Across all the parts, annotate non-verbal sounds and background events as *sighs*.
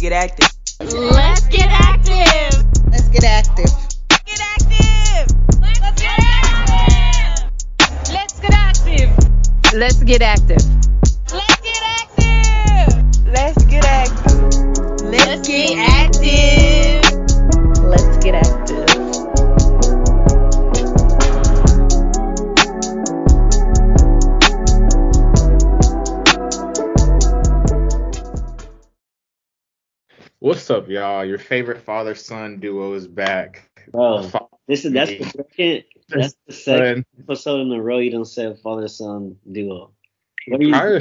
Let's get active. Let's get active. Let's get active. Get active. Let's get active. Let's get active. Let's get active. What's up, y'all? Your favorite father son duo is back. Bro, this is that's the second that's the second episode in a row you don't say father son duo. What are you Prior,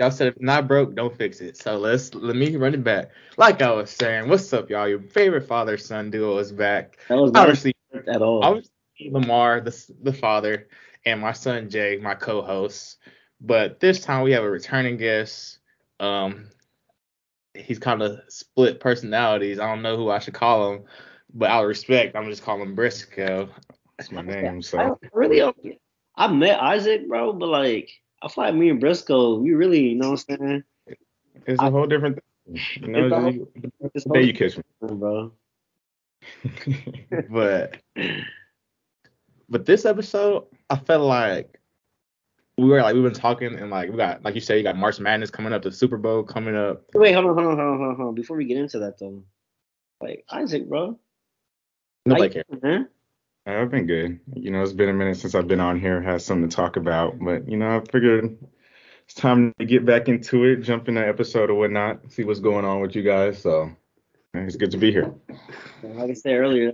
y'all said if not broke, don't fix it. So let's let me run it back. Like I was saying, what's up, y'all? Your favorite father son duo is back. that was Obviously, at all. obviously Lamar, the the father, and my son Jay, my co-host. But this time we have a returning guest. Um, he's kind of split personalities. I don't know who I should call him, but out of respect, I'm just calling him Briscoe. That's my name. So don't- really I met Isaac, bro, but like I feel like me and Briscoe, we really, you know what I'm saying? It's a whole different thing. You know, It's a whole- you- This the you kiss me. *laughs* bro. but but this episode, I felt like we were like we've been talking and like we got like you said, you got March Madness coming up, the Super Bowl coming up. Wait, hold on, hold on, hold on, hold on, hold on. Before we get into that though, like Isaac, bro, Nobody How you cares. doing, man. I've been good. You know, it's been a minute since I've been on here, had something to talk about, but you know, I figured it's time to get back into it, jump in the episode or whatnot, see what's going on with you guys. So it's good to be here. Like I said earlier,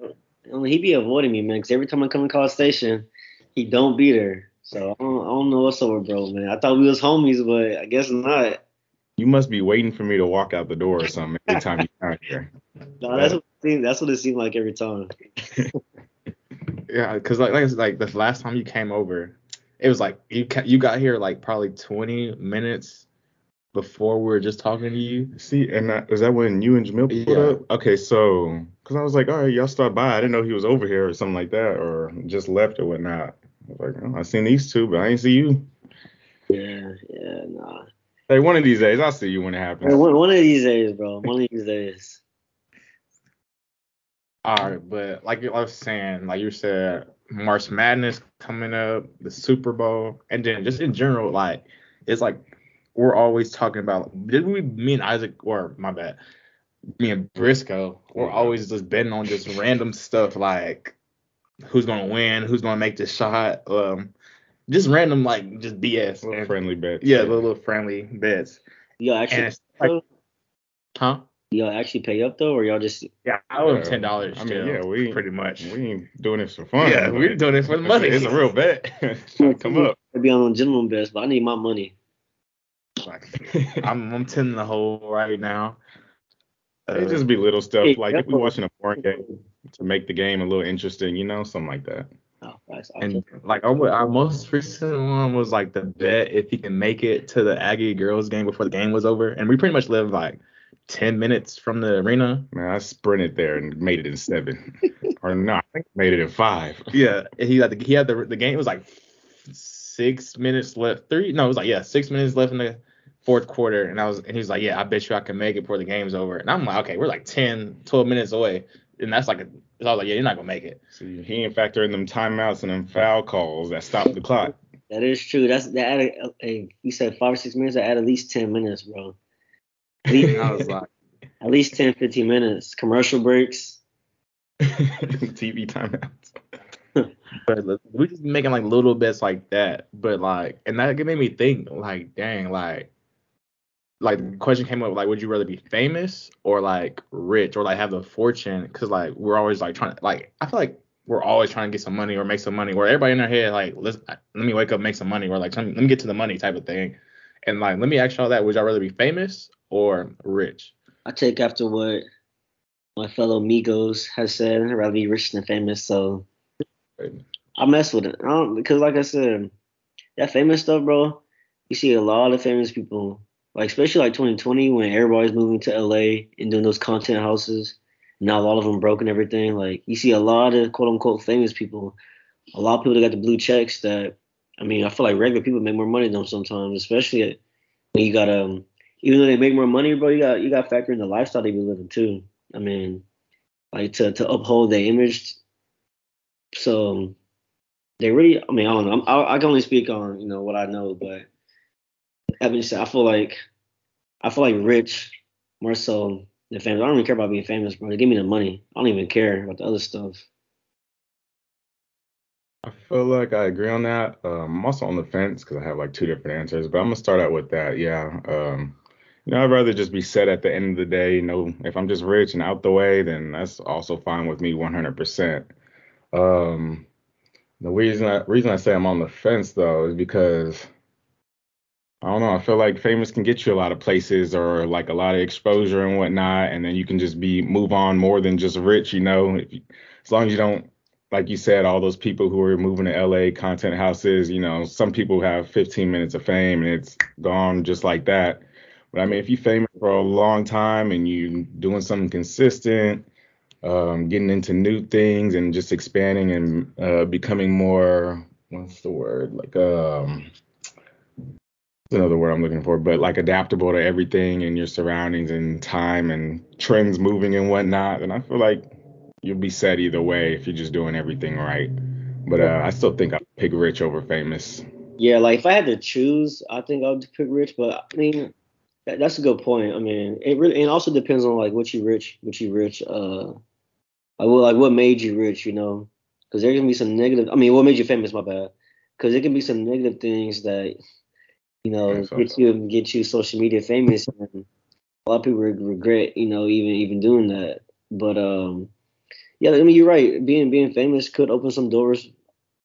I mean, he be avoiding me, man. Because every time I come to College Station, he don't be there. So I don't, I don't know what's over, bro, man. I thought we was homies, but I guess not. You must be waiting for me to walk out the door or something every time you come here. *laughs* No, that's what it seemed, that's what it seemed like every time. *laughs* Yeah, because like like I said, like the last time you came over, it was like you ca- you got here like probably 20 minutes before we were just talking to you. See, and that, is that when you and Jamil pulled Yeah. up? Okay, so because I was like, all right, y'all stopped by. I didn't know he was over here or something like that, or just left or whatnot. I was like, oh, I seen these two, but I ain't see you. Yeah, yeah, nah. Hey, one of these days, I'll see you when it Hey, happens. one, one of these days, bro. One of these days. All right, but like I was saying, like you said, March Madness coming up, the Super Bowl, and then just in general, like it's like we're always talking about. Did we, me and Isaac, or my bad, me and Briscoe, we're always just betting on just random stuff like who's gonna win, who's gonna make the shot, um, just random like just BS. Little And- friendly bets. yeah, little, little friendly bets. Y'all actually, like, huh? y'all actually pay up though, or y'all just Yeah, I owe him ten dollars. I mean, yeah, we- pretty much. We ain't doing this for fun. yeah, we're doing it for the money. It's a real bet. Trying *laughs* to come up. be on gentleman best, but I need my money. Like, I'm I'm ten in the hole right now. It Uh, just be little stuff Hey, like if we that's- watching a foreign game to make the game a little interesting, you know, something like that. Oh, that's and like our, our most recent one was like the bet if he can make it to the Aggie girls game before the game was over, and we pretty much live like ten minutes from the arena. Man, I sprinted there and made it in seven, *laughs* or no, I think I made it in five. *laughs* Yeah, and he had the he had the the game was like six minutes left. Three no, it was like yeah, six minutes left in the fourth quarter, and I was and he was like, yeah, I bet you I can make it before the game's over, and I'm like, okay, we're like 10, 12 minutes away, and that's like a, so I was like, yeah, you're not gonna make it. See, he ain't factor in them timeouts and them foul calls that stop the clock. *laughs* That is true. That's that added. Hey, you said five or six minutes. I add at least ten minutes, bro. At *laughs* least, And I was like, at least 10, 15 minutes. Commercial breaks. *laughs* TV timeouts. but we just making like little bits like that, but like, and that made me think, like, dang, like. Like the question came up, like, would you rather be famous or like rich or like have the fortune? Because like we're always like trying to, like, I feel like we're always trying to get some money or make some money. Or everybody in their head like, let's let me wake up, make some money, or like let me, let me get to the money type of thing. And like, let me ask y'all that: Would y'all rather be famous or rich? I take after what my fellow Migos has said. I'd rather be rich than famous. So I mess with it. I don't, because like I said, that famous stuff, bro. You see a lot of famous people, like especially like 2020 when everybody's moving to LA and doing those content houses. Now a lot of them broke and everything. Like you see a lot of quote unquote famous people. A lot of people that got the blue checks. That I mean, I feel like regular people make more money than them sometimes, especially when you got um even though they make more money, bro, you got you got to factor in the lifestyle they be living too. I mean, like to to uphold their image. So they really, I mean, I don't know. I, I can only speak on you know what I know, but I feel like I feel like rich more so than famous. I don't even care about being famous, bro. Give me the money. I don't even care about the other stuff. I feel like I agree on that. Um, I'm also on the fence because I have like two different answers, but I'm gonna start out with that. Yeah. Um, you know, I'd rather just be set at the end of the day. You know, if I'm just rich and out the way, then that's also fine with me 100%. Um, the reason I, reason I say I'm on the fence though is because I don't know. I feel like famous can get you a lot of places or like a lot of exposure and whatnot, and then you can just be move on more than just rich. You know, you, as long as you don't like you said, all those people who are moving to LA content houses, you know, some people have 15 minutes of fame and it's gone just like that. But I mean, if you're famous for a long time and you're doing something consistent, um, getting into new things and just expanding and uh, becoming more, what's the word? Like, um, another word I'm looking for, but like adaptable to everything and your surroundings and time and trends moving and whatnot. And I feel like you'll be set either way if you're just doing everything right. But uh, I still think I'd pick rich over famous. Yeah, like if I had to choose, I think I'd pick rich. But I mean, that, that's a good point. I mean, it really it also depends on like what you rich, what you rich. Uh, I will like what made you rich, you know? Because there can be some negative. I mean, what made you famous? My bad. Because there can be some negative things that you know so, get you get you social media famous, and a lot of people regret, you know, even even doing that. But um, yeah, I mean, you're right. Being being famous could open some doors,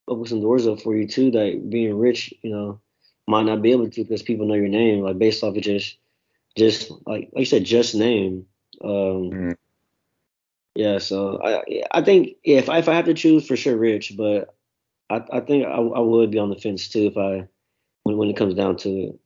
open some doors up for you too. That being rich, you know, might not be able to because people know your name, like based off of just, just like like you said, just name. Um, mm. Yeah, so I I think yeah, if I, if I have to choose for sure, rich, but I I think I, I would be on the fence too if I when when it comes down to it.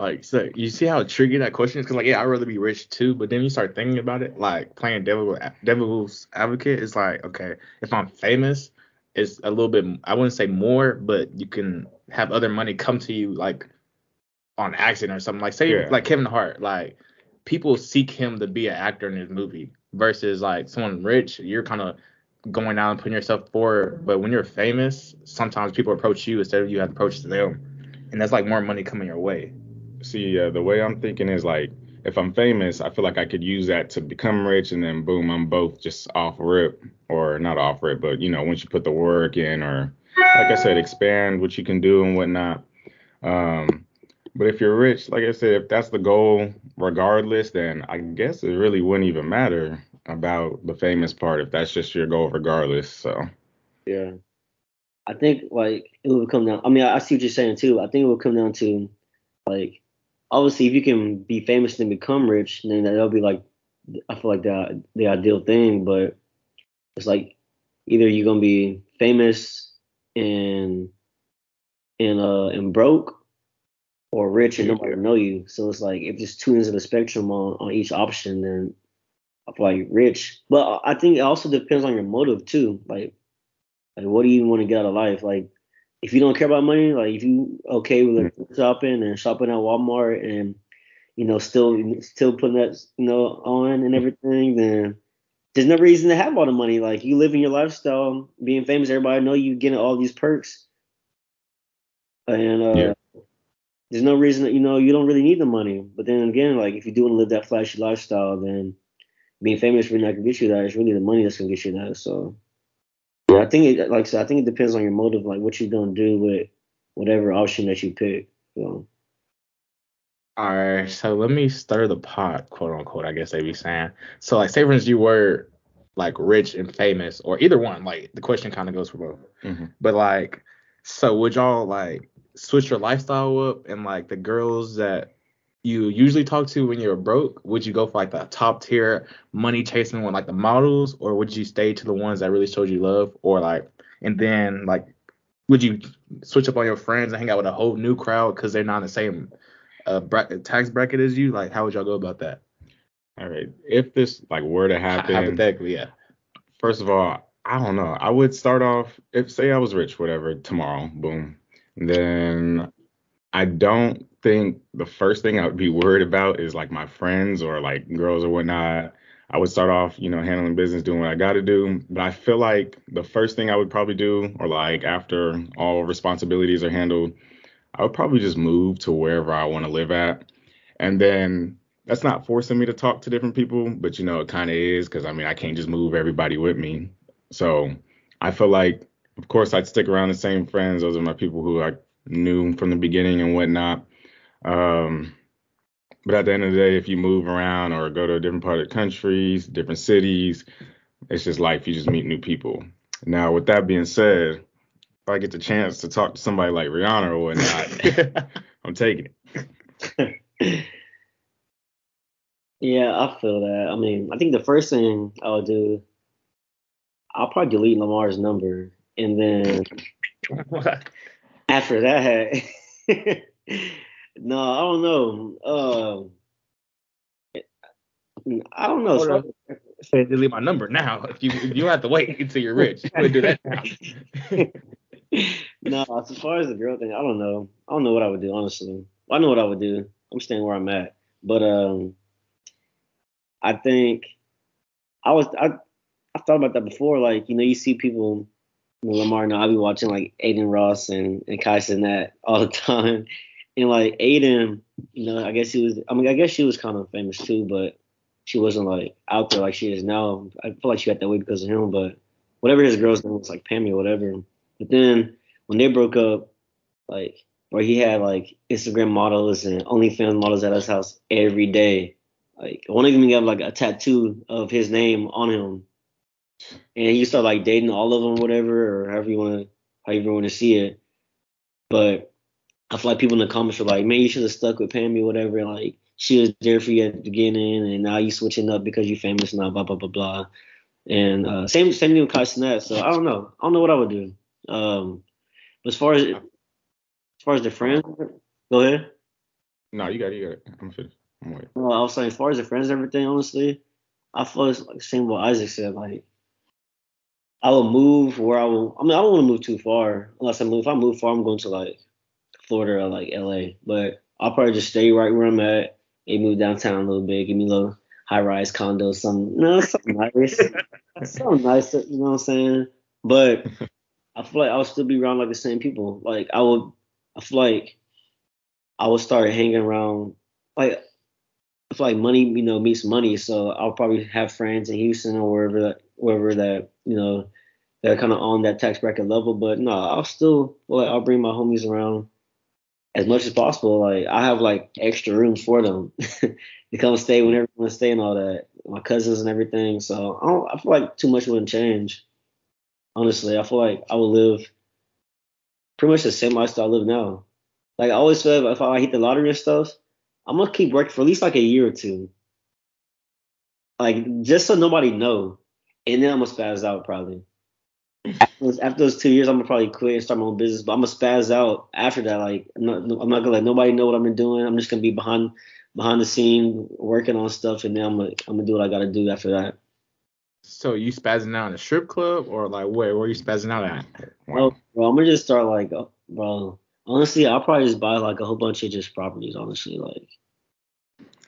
Like, so you see how tricky that question is? Because, like, yeah, I'd rather be rich too, but then you start thinking about it, like playing devil, devil's advocate. It's like, okay, if I'm famous, it's a little bit, I wouldn't say more, but you can have other money come to you, like, on accident or something. Like, say, Yeah. like Kevin Hart, like, people seek him to be an actor in his movie versus, like, someone rich, you're kind of going out and putting yourself forward. But when you're famous, sometimes people approach you instead of you have to approach them. And that's like more money coming your way. See, uh, the way I'm thinking is like, if I'm famous, I feel like I could use that to become rich, and then boom, I'm both just off rip, or not off rip, but you know, once you put the work in, or like I said, expand what you can do and whatnot. Um, but if you're rich, like I said, if that's the goal, regardless, then I guess it really wouldn't even matter about the famous part if that's just your goal, regardless. So Yeah. I think like it would come down. I mean, I, I see what you're saying too. I think it would come down to like obviously if you can be famous and become rich, then that'll be like I feel like the the ideal thing. But it's like either you're gonna be famous and and uh and broke or rich and nobody will know you. So it's like if there's two ends of the spectrum on, on each option, then I feel like rich. But I think it also depends on your motive too. Like like what do you even want to get out of life? Like if you don't care about money, like if you okay with like, shopping and shopping at Walmart and you know still still putting that you know on and everything, then there's no reason to have all the money. Like you living your lifestyle, being famous, everybody know you getting all these perks, and uh, Yeah. there's no reason that you know you don't really need the money. But then again, like if you do want to live that flashy lifestyle, then being famous really not gonna get you that. It's really the money that's gonna get you that. So yeah, I think it like I said, I think it depends on your motive, like what you're gonna do with whatever option that you pick. So All right, so let me stir the pot, quote unquote. I guess they be saying. So, like, say for instance, you were like rich and famous, or either one. Like, the question kind of goes for both. Mhm. But like, so would y'all like switch your lifestyle up and like the girls that you usually talk to when you're broke, would you go for like the top tier money chasing one like the models, or would you stay to the ones that really showed you love, or like, and then like, would you switch up on your friends and hang out with a whole new crowd because they're not in the same uh, tax bracket as you? Like, how would y'all go about that? all right, if this like were to happen, Hypothetically, yeah. first of all, I don't know. I would start off if say I was rich, whatever, tomorrow, boom. Then I don't think the first thing I would be worried about is like my friends or like girls or whatnot. I would start off, you know, handling business, doing what I got to do. But I feel like the first thing I would probably do, or like after all responsibilities are handled, I would probably just move to wherever I want to live at. And then that's not forcing me to talk to different people, but you know, it kind of is because I mean, I can't just move everybody with me. So I feel like, of course, I'd stick around the same friends. Those are my people who I knew from the beginning and whatnot. Um, but at the end of the day, if you move around or go to a different part of the countries, different cities, it's just life. You just meet new people. Now, with that being said, if I get the chance to talk to somebody like Rihanna or whatnot, *laughs* I'm taking it. Yeah, I feel that. I mean, I think the first thing I'll do, I'll probably delete Lamar's number, and then *laughs* after that, *laughs* no, I don't know. Um, I don't know. So-. Say delete my number now. If you if you don't have to wait until you're rich, you would do that now. *laughs* no, as far as the girl thing, I don't know. I don't know what I would do, honestly. I know what I would do. I'm staying where I'm at. But um I think I was I I thought about that before. Like, you know, you see people you know, Lamar and I be watching like Adin Ross and, and Kai Cenat all the time. And like Adin, you know, I guess he was I mean, I guess she was kind of famous too, but she wasn't like out there like she is now. I feel like she got that way because of him, but whatever his girl's name was like Pammy or whatever. But then when they broke up, like where he had like Instagram models and OnlyFans models at his house every day. Like one of them got like a tattoo of his name on him. And he started like dating all of them, whatever, or however you want to, however you want to see it. But I feel like people in the comments were like, man, you should have stuck with Pammy, whatever. Like she was there for you at the beginning, and now you switching up because you're famous now, blah blah blah blah. And uh, same same thing with Kai Cenat. So I don't know. I don't know what I would do. Um, but as far as as far as the friends, go ahead. No, you got it. You got it. I'm finished. I'm waiting. Well, I was saying, as far as the friends and everything, honestly, I feel it's like the same what Isaac said. Like, I will move where I will. I mean, I don't want to move too far unless I move. If I move far, I'm going to like Florida or like LA. But I'll probably just stay right where I'm at. Maybe move downtown a little bit. Give me a little high rise condo, some *laughs* no, something nice, something nice. You know what I'm saying? But *laughs* I feel like I'll still be around like the same people. Like I would, I feel like I would start hanging around like I feel like money, you know, meets money. So I'll probably have friends in Houston or wherever that, wherever that, you know, that kind of on that tax bracket level. But no, I'll still, like I'll bring my homies around as much as possible. Like I have like extra rooms for them *laughs* to come stay whenever they want to stay and all that. My cousins and everything. So I don't, I feel like too much wouldn't change. Honestly, I feel like I would live pretty much the same lifestyle I live now. Like I always feel if I hit the lottery and stuff, I'm gonna keep working for at least like a year or two. Like just so nobody know. And then I'm gonna spaz out probably. After those, after those two years, I'm gonna probably quit and start my own business. But I'm gonna spaz out after that. Like I'm not, I'm not gonna let nobody know what I've been doing. I'm just gonna be behind behind the scene working on stuff, and then I'm gonna I'm gonna do what I gotta do after that. So you spazzing out in a strip club or like where? Where are you spazzing out at? Well, bro, I'm gonna just start like, uh, bro. Honestly, I'll probably just buy like a whole bunch of just properties. Honestly, like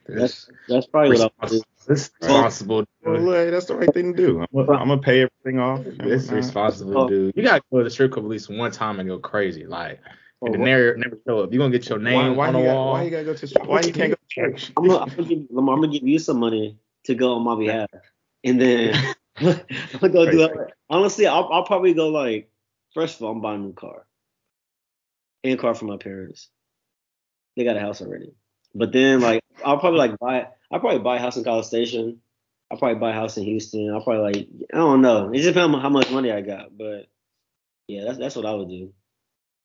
that's that's probably what I'll do. This responsible Well, dude. hey, that's the right thing to do. I'm, I'm gonna pay everything off. and This responsible Oh. dude. You gotta go to the strip club at least one time and go crazy. Like Oh, and then what- never never show up. You're gonna get your name why, on you the got, wall. why you gotta go to strip? why you can't go to church? *laughs* I'm gonna, I'm gonna give Lamar, I'm gonna give you some money to go on my behalf, *laughs* and then *laughs* I'm gonna go do it. Honestly, I'll, I'll probably go like first of all, I'm buying a new car, and a car for my parents. They got a house already, but then like I'll probably like buy. I'll probably buy a house in College Station. I'll probably buy a house in Houston. I'll probably like I don't know. It just depends on how much money I got, but yeah, that's that's what I would do.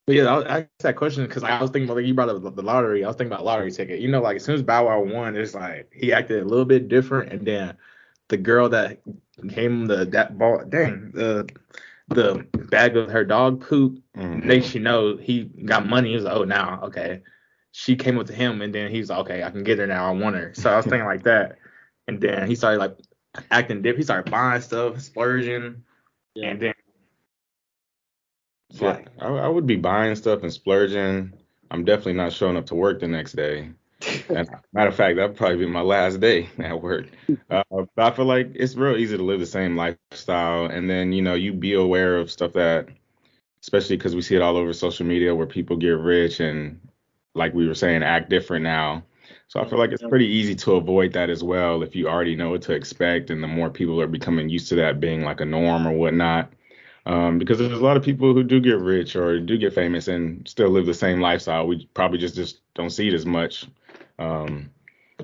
But yeah, I, I asked that question because I was thinking about like you brought up the, the lottery. I was thinking about lottery ticket. You know, like as soon as Bow Wow won, it's like he acted a little bit different, and then the girl that gave him the that ball, dang, the the bag of her dog poop. Mhm. Next you know, he got money. He was like, oh, now okay. She came up to him, and then he's like, okay, I can get her now. I want her. So I was thinking like that, and then he started like acting dip. He started buying stuff, splurging, Yeah. and then Yeah, I, I would be buying stuff and splurging, I'm definitely not showing up to work the next day. *laughs* And matter of fact, that'll probably be my last day *laughs* at work. Uh, but I feel like it's real easy to live the same lifestyle, and then you know you be aware of stuff that, especially because we see it all over social media where people get rich and, like we were saying, act different now. So I feel like it's pretty easy to avoid that as well if you already know what to expect, and the more people are becoming used to that being like a norm or whatnot. Um, because there's a lot of people who do get rich or do get famous and still live the same lifestyle. We probably just just don't see it as much um,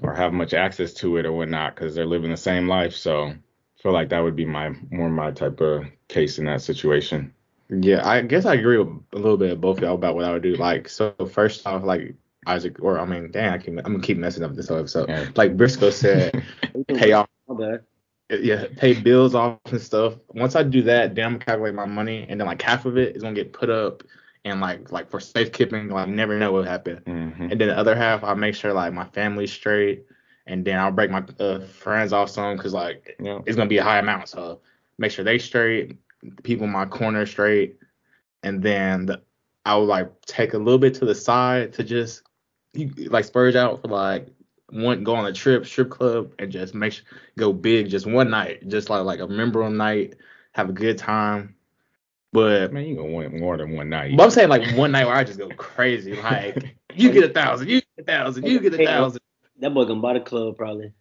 or have much access to it or whatnot because they're living the same life. So I feel like that would be my more my type of case in that situation. Yeah, I guess I agree with a little bit of both y'all about what I would do. Like, so first off, like Isaac, or I mean, dang, I keep, I'm gonna keep messing up this whole episode. Yeah. Like Briscoe said, *laughs* pay off, My bad. yeah, pay bills off and stuff. Once I do that, then I'm gonna calculate my money, and then like half of it is gonna get put up and like like for safekeeping. Like never know what happened. hmm And then the other half, I'll make sure like my family's straight, and then I'll break my uh, friends off some because like Yeah. it's gonna be a high amount. So make sure they straight, the people in my corner straight, and then the, I would like take a little bit to the side to just you, like spurge out for like one go on a trip strip club and just make sure go big just one night, just like like a memorable night, have a good time. But Man, you gonna want more than one night. but I'm saying like one night where I just go crazy, *laughs* like you get a thousand, you get a thousand, you get a thousand, That boy gonna buy the club probably.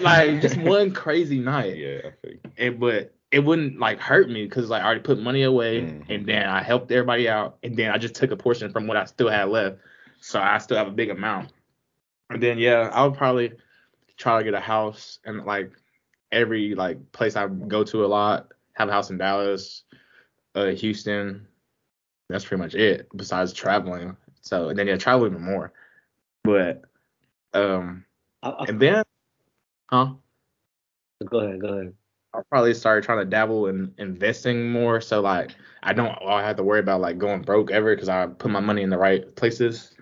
like just *laughs* one crazy night. yeah, I think. And but it wouldn't like hurt me because like I already put money away Mhm. and then I helped everybody out and then I just took a portion from what I still had left, so I still have a big amount. And then yeah, I would probably try to get a house and like every like place I go to a lot, have a house in Dallas, uh, Houston. That's pretty much it. Besides traveling, so and then yeah, travel even more. But um, I, I, and then, huh? go ahead, go ahead. I'll probably start trying to dabble in investing more. So like I don't I have to worry about like going broke ever because I put my money in the right places.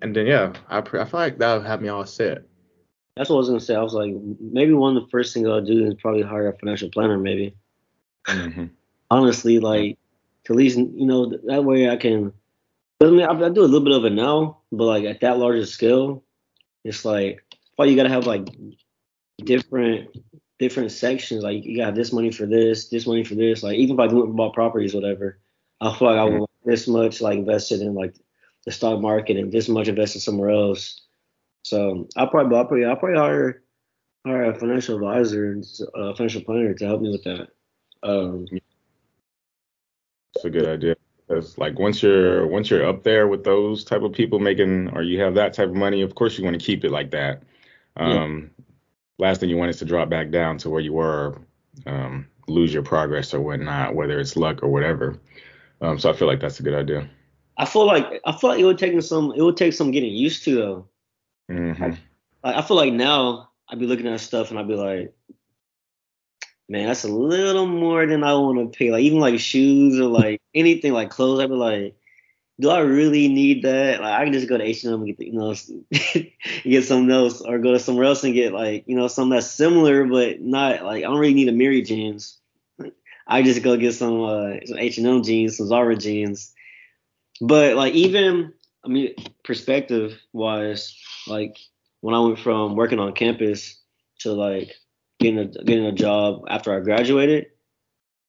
And then yeah, I pr- I feel like that would have me all set. That's what I was gonna say. I was like, maybe one of the first things I'll do is probably hire a financial planner. Maybe hmm honestly, like to at least you know that way I can. I mean, I, I do a little bit of it now, but like at that larger scale, it's like well, you gotta have like different different sections. Like you got this money for this, this money for this. Like even if I do it bought properties, whatever, I feel like I want this much like invested in like the stock market and this much invested somewhere else. So I'll probably I'll probably, I'll probably hire hire a financial advisor and a financial planner to help me with that. Um, It's a good idea. Because like once you're once you're up there with those type of people making or you have that type of money, of course you want to keep it like that. Um, Last thing you want is to drop back down to where you were, um, lose your progress or whatnot, whether it's luck or whatever. Um, so I feel like that's a good idea. I feel like I feel like it would take some it would take some getting used to though. hmm Like, I feel like now I'd be looking at stuff and I'd be like, man, that's a little more than I want to pay. Like even like shoes or like anything like clothes, I'd be like, do I really need that? Like I can just go to H and get the, you know *laughs* get something else or go to somewhere else and get like you know something that's similar but not like I don't really need Amiri jeans. I just go get some uh, some H and M jeans, some Zara jeans. But like even I mean perspective wise, like when I went from working on campus to like getting a getting a job after I graduated,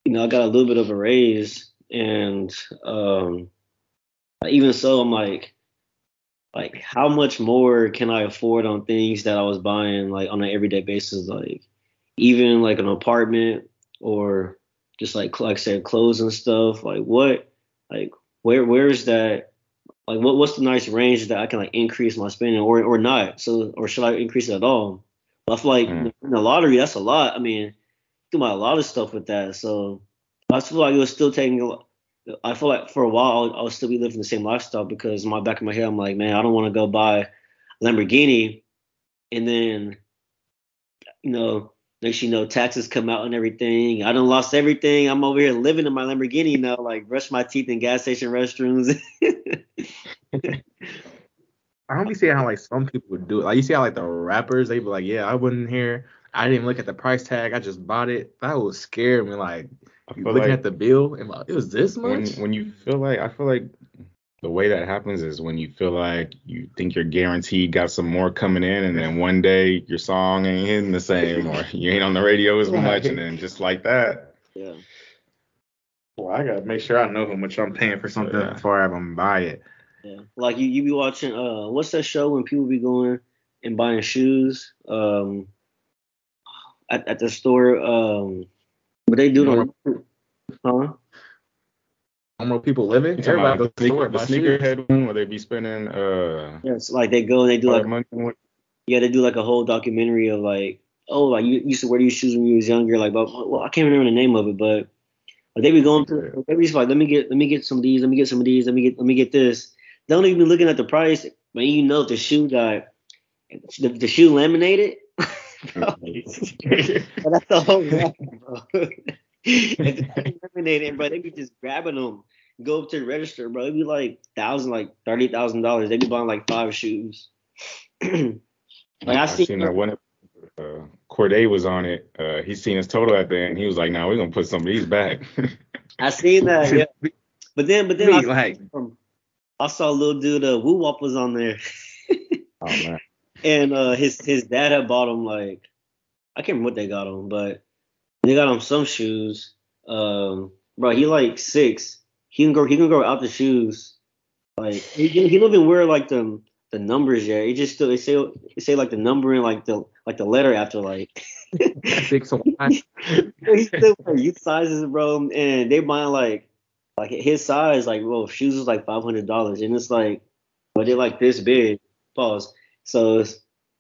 you know, I got a little bit of a raise and um even so I'm like like how much more can I afford on things that I was buying like on an everyday basis? Like even like an apartment or just like like I said clothes and stuff. Like what like where where is that like what what's the nice range that I can like increase my spending or or not? So or should I increase it at all? I feel like Mm. in the lottery that's a lot. I mean do my a lot of stuff with that. So I feel like it was still taking I feel like for a while I'll, I'll still be living the same lifestyle because in my back of my head I'm like, man, I don't want to go buy a Lamborghini and then, you know, next you know taxes come out and everything. I done lost everything. I'm over here living in my Lamborghini now, like brush my teeth in gas station restrooms. *laughs* I don't seeing how like some people would do it. Like you see how like the rappers they be like, yeah, I wasn't here. I didn't even look at the price tag. I just bought it. That would scare me. Like looking like at the bill and like, it was this when much. when you feel like I feel like the way that happens is when you feel like you think you're guaranteed got some more coming in, and then *laughs* one day your song ain't hitting the same, or you ain't on the radio as much, and then just like that. Yeah. Well, I gotta make sure I know how much I'm paying for something Yeah. before I even buy it. Yeah. Like you, you be watching uh what's that show when people be going and buying shoes um at, at the store um but they do it on huh? Normal people living. You talking Everybody the, goes to the store sneaker, the and buy shoes. sneakerhead one where they be spending uh Yeah, it's like they go and they do like that money yeah, they do like a whole documentary of like oh like you used to wear these shoes when you was younger, like but well I can't remember the name of it, but like, they be going to they be like let me get let me get some of these, let me get some of these, let me get let me get this. They don't even be looking at the price, but you know if the shoe got the, the shoe laminated. Bro, But that's the whole *laughs* rap, bro. if they eliminate bro, they be just grabbing them. Go up to the register, bro. It'd be like thousand, like thirty thousand dollars. They'd be buying like five shoes. *clears throat* like I I've seen, seen that one. Uh, Cordae was on it. Uh, he seen his total at the end. He was like, "Nah, we're gonna put some of these back." *laughs* I seen that. Yeah. But then, but then Me, I, like I saw a little dude. Uh, Woo Wop was on there, *laughs* oh man, and uh, his his dad had bought him like I can't remember what they got him, but they got him some shoes. Um, bro, he like six. He can go. He can grow out the shoes. Like he, he don't even wear like the the numbers yet. It just still they say they say like the number and like the like the letter after like. *laughs* six one. *laughs* he still wear youth sizes, bro, and they buy like like his size, like well, shoes is like five hundred dollars, and it's like, but they're like this big. Pause. So, it's,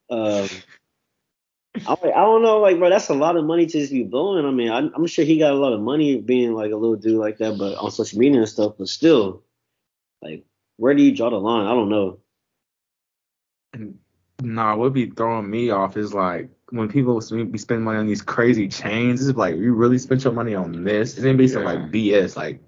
um, I'm like, I don't know, like, bro, that's a lot of money to just be blowing. I mean, I'm, I'm sure he got a lot of money being like a little dude like that, but on social media and stuff. But still, like, where do you draw the line? I don't know. Nah, what be throwing me off is like when people be spending money on these crazy chains. It's like you really spent your money on this, and then be some like BS. Like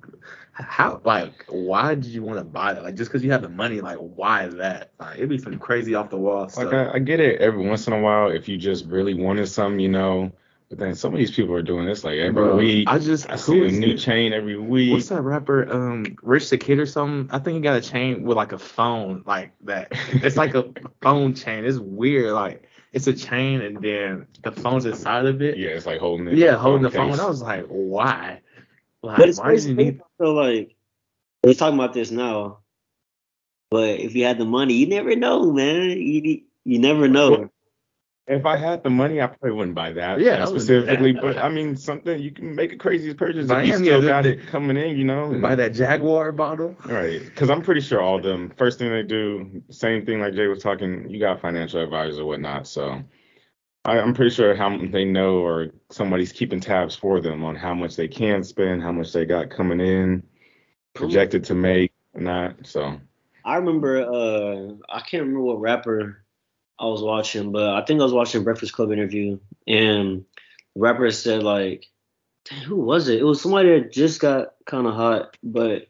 how, like why did you want to buy that? Like just because you have the money, like why that? Like it'd be some crazy off the wall stuff. like I, I get it every once in a while if you just really wanted something, you know. But then some of these people are doing this like every Bro, week. I just I see a new it? chain every week. What's that rapper? Um, Rich the Kid or something? I think he got a chain with like a phone, like that. It's like a *laughs* phone chain. It's weird. Like it's a chain and then the phone's inside of it. Yeah, it's like holding it. Yeah, holding the phone. case. I was like, why? Like, But it's why did you need? So like, we're talking about this now, but if you had the money, you never know, man. You you never know. If I had the money, I probably wouldn't buy that. Yeah, I wouldn't do specifically. that. But I mean, something you can make a crazy purchase Buy if you still got it coming in, you know. Buy that Jaguar bottle. Right, because I'm pretty sure all of them. First thing they do, same thing like Jay was talking. You got financial advisors or whatnot, so I, I'm pretty sure how they know or somebody's keeping tabs for them on how much they can spend, how much they got coming in, projected to make, not. So I remember, uh, I can't remember what rapper I was watching, but I think I was watching Breakfast Club interview, and rapper said like, who was it? It was somebody that just got kind of hot, but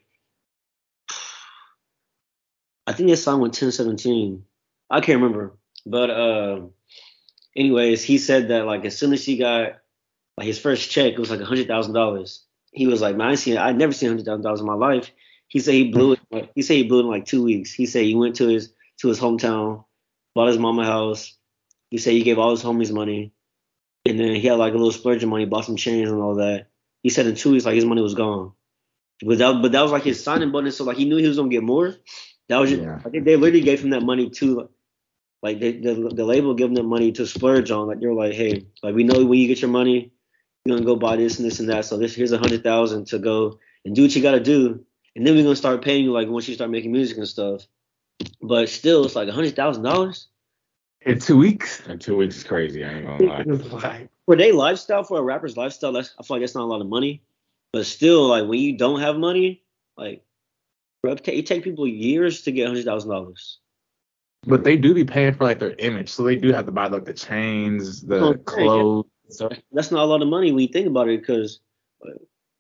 *sighs* I think they signed with 1017. I can't remember, but uh, anyways, he said that like as soon as he got like his first check, it was like a hundred thousand dollars. He was like, man, I seen, I never seen hundred thousand dollars in my life. He said he blew it. like, He said he blew it in like two weeks. He said he went to his to his hometown, bought his mama house. He said he gave all his homies money, and then he had like a little splurge of money, bought some chains and all that. He said in two weeks, like his money was gone. But that, but that was like his signing bonus, so like he knew he was gonna get more. That was just, Yeah. I think they literally gave him that money to, like they, the the label gave them that money to splurge on. Like you're like, hey, like we know when you get your money, you're gonna go buy this and this and that. So this here's a hundred thousand to go and do what you gotta do, and then we're gonna start paying you like once you start making music and stuff. But still, it's like a hundred thousand dollars In two weeks. in two weeks is crazy. I ain't gonna *laughs* lie. It's like, for their lifestyle, for a rapper's lifestyle. That's I feel like that's not a lot of money. But still, like when you don't have money, like bro, it it take people years to get hundred thousand dollars. But they do be paying for like their image, so they do have to buy like the chains, the Oh, yeah. clothes. So That's not a lot of money when you think about it, because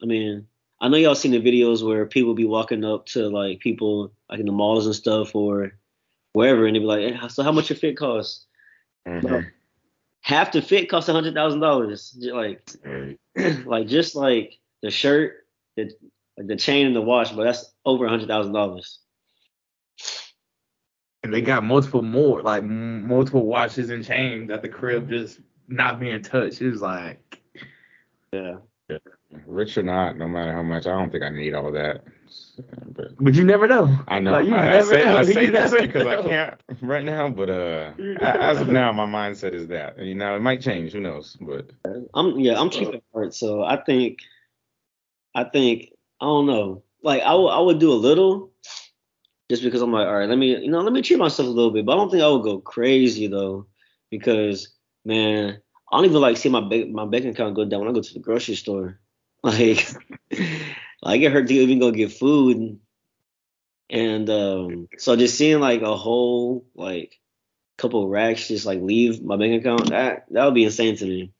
I mean, I know y'all seen the videos where people be walking up to like people like in the malls and stuff or wherever, and they be like, hey, so how much your fit cost? Mhm. Half the fit costs a hundred thousand dollars. Like, Right. *clears throat* like just like the shirt, the like the chain and the watch, but that's over a hundred thousand dollars. And they got multiple more, like m- multiple watches and chains at the crib, just not being touched. It's like, Yeah. yeah. Rich or not, no matter how much, I don't think I need all that. But but you never know. I know. Like, you I, I never say, know. I *laughs* You say this never because I can't right now, but uh, as of now, my mindset is that. You know, it might change. Who knows? But I'm yeah, I'm cheap at heart, so I think I think I don't know. Like I I would do a little just because I'm like, all right, let me you know, let me treat myself a little bit. But I don't think I would go crazy though, because man, I don't even like see my bank my bank account go down when I go to the grocery store. *laughs* Like I get hurt to even go get food. And um so just seeing like a whole like couple racks just like leave my bank account, that that would be insane to me.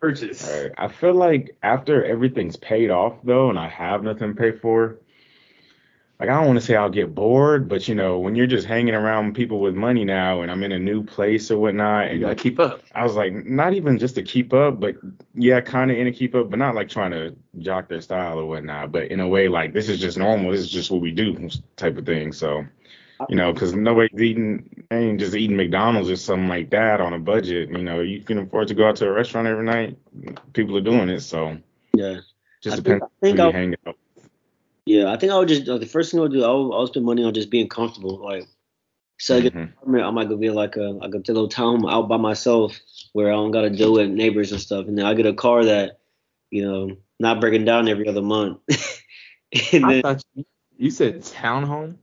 Purchase. Right. I feel like after everything's paid off though, and I have nothing to pay for, like I don't want to say I'll get bored, but you know, when you're just hanging around people with money now, and I'm in a new place or whatnot, You and gotta keep up. I was like, not even just to keep up, but yeah, kind of in a keep up, but not like trying to jock their style or whatnot, but in a way like this is just normal, this is just what we do type of thing. So, you know, because nobody's eating, ain't just eating McDonald's or something like that on a budget. You know, you can afford to go out to a restaurant every night. People are doing it, so Yeah. just I think- depends I think who you hang out. Yeah, I think I would just like, the first thing I would do, I would, I would spend money on just being comfortable. Like, so I get Mhm. an apartment, I might go be like a like a little town out by myself where I don't gotta deal with neighbors and stuff, and then I get a car that, you know, not breaking down every other month. *laughs* and I then thought you, you said townhome.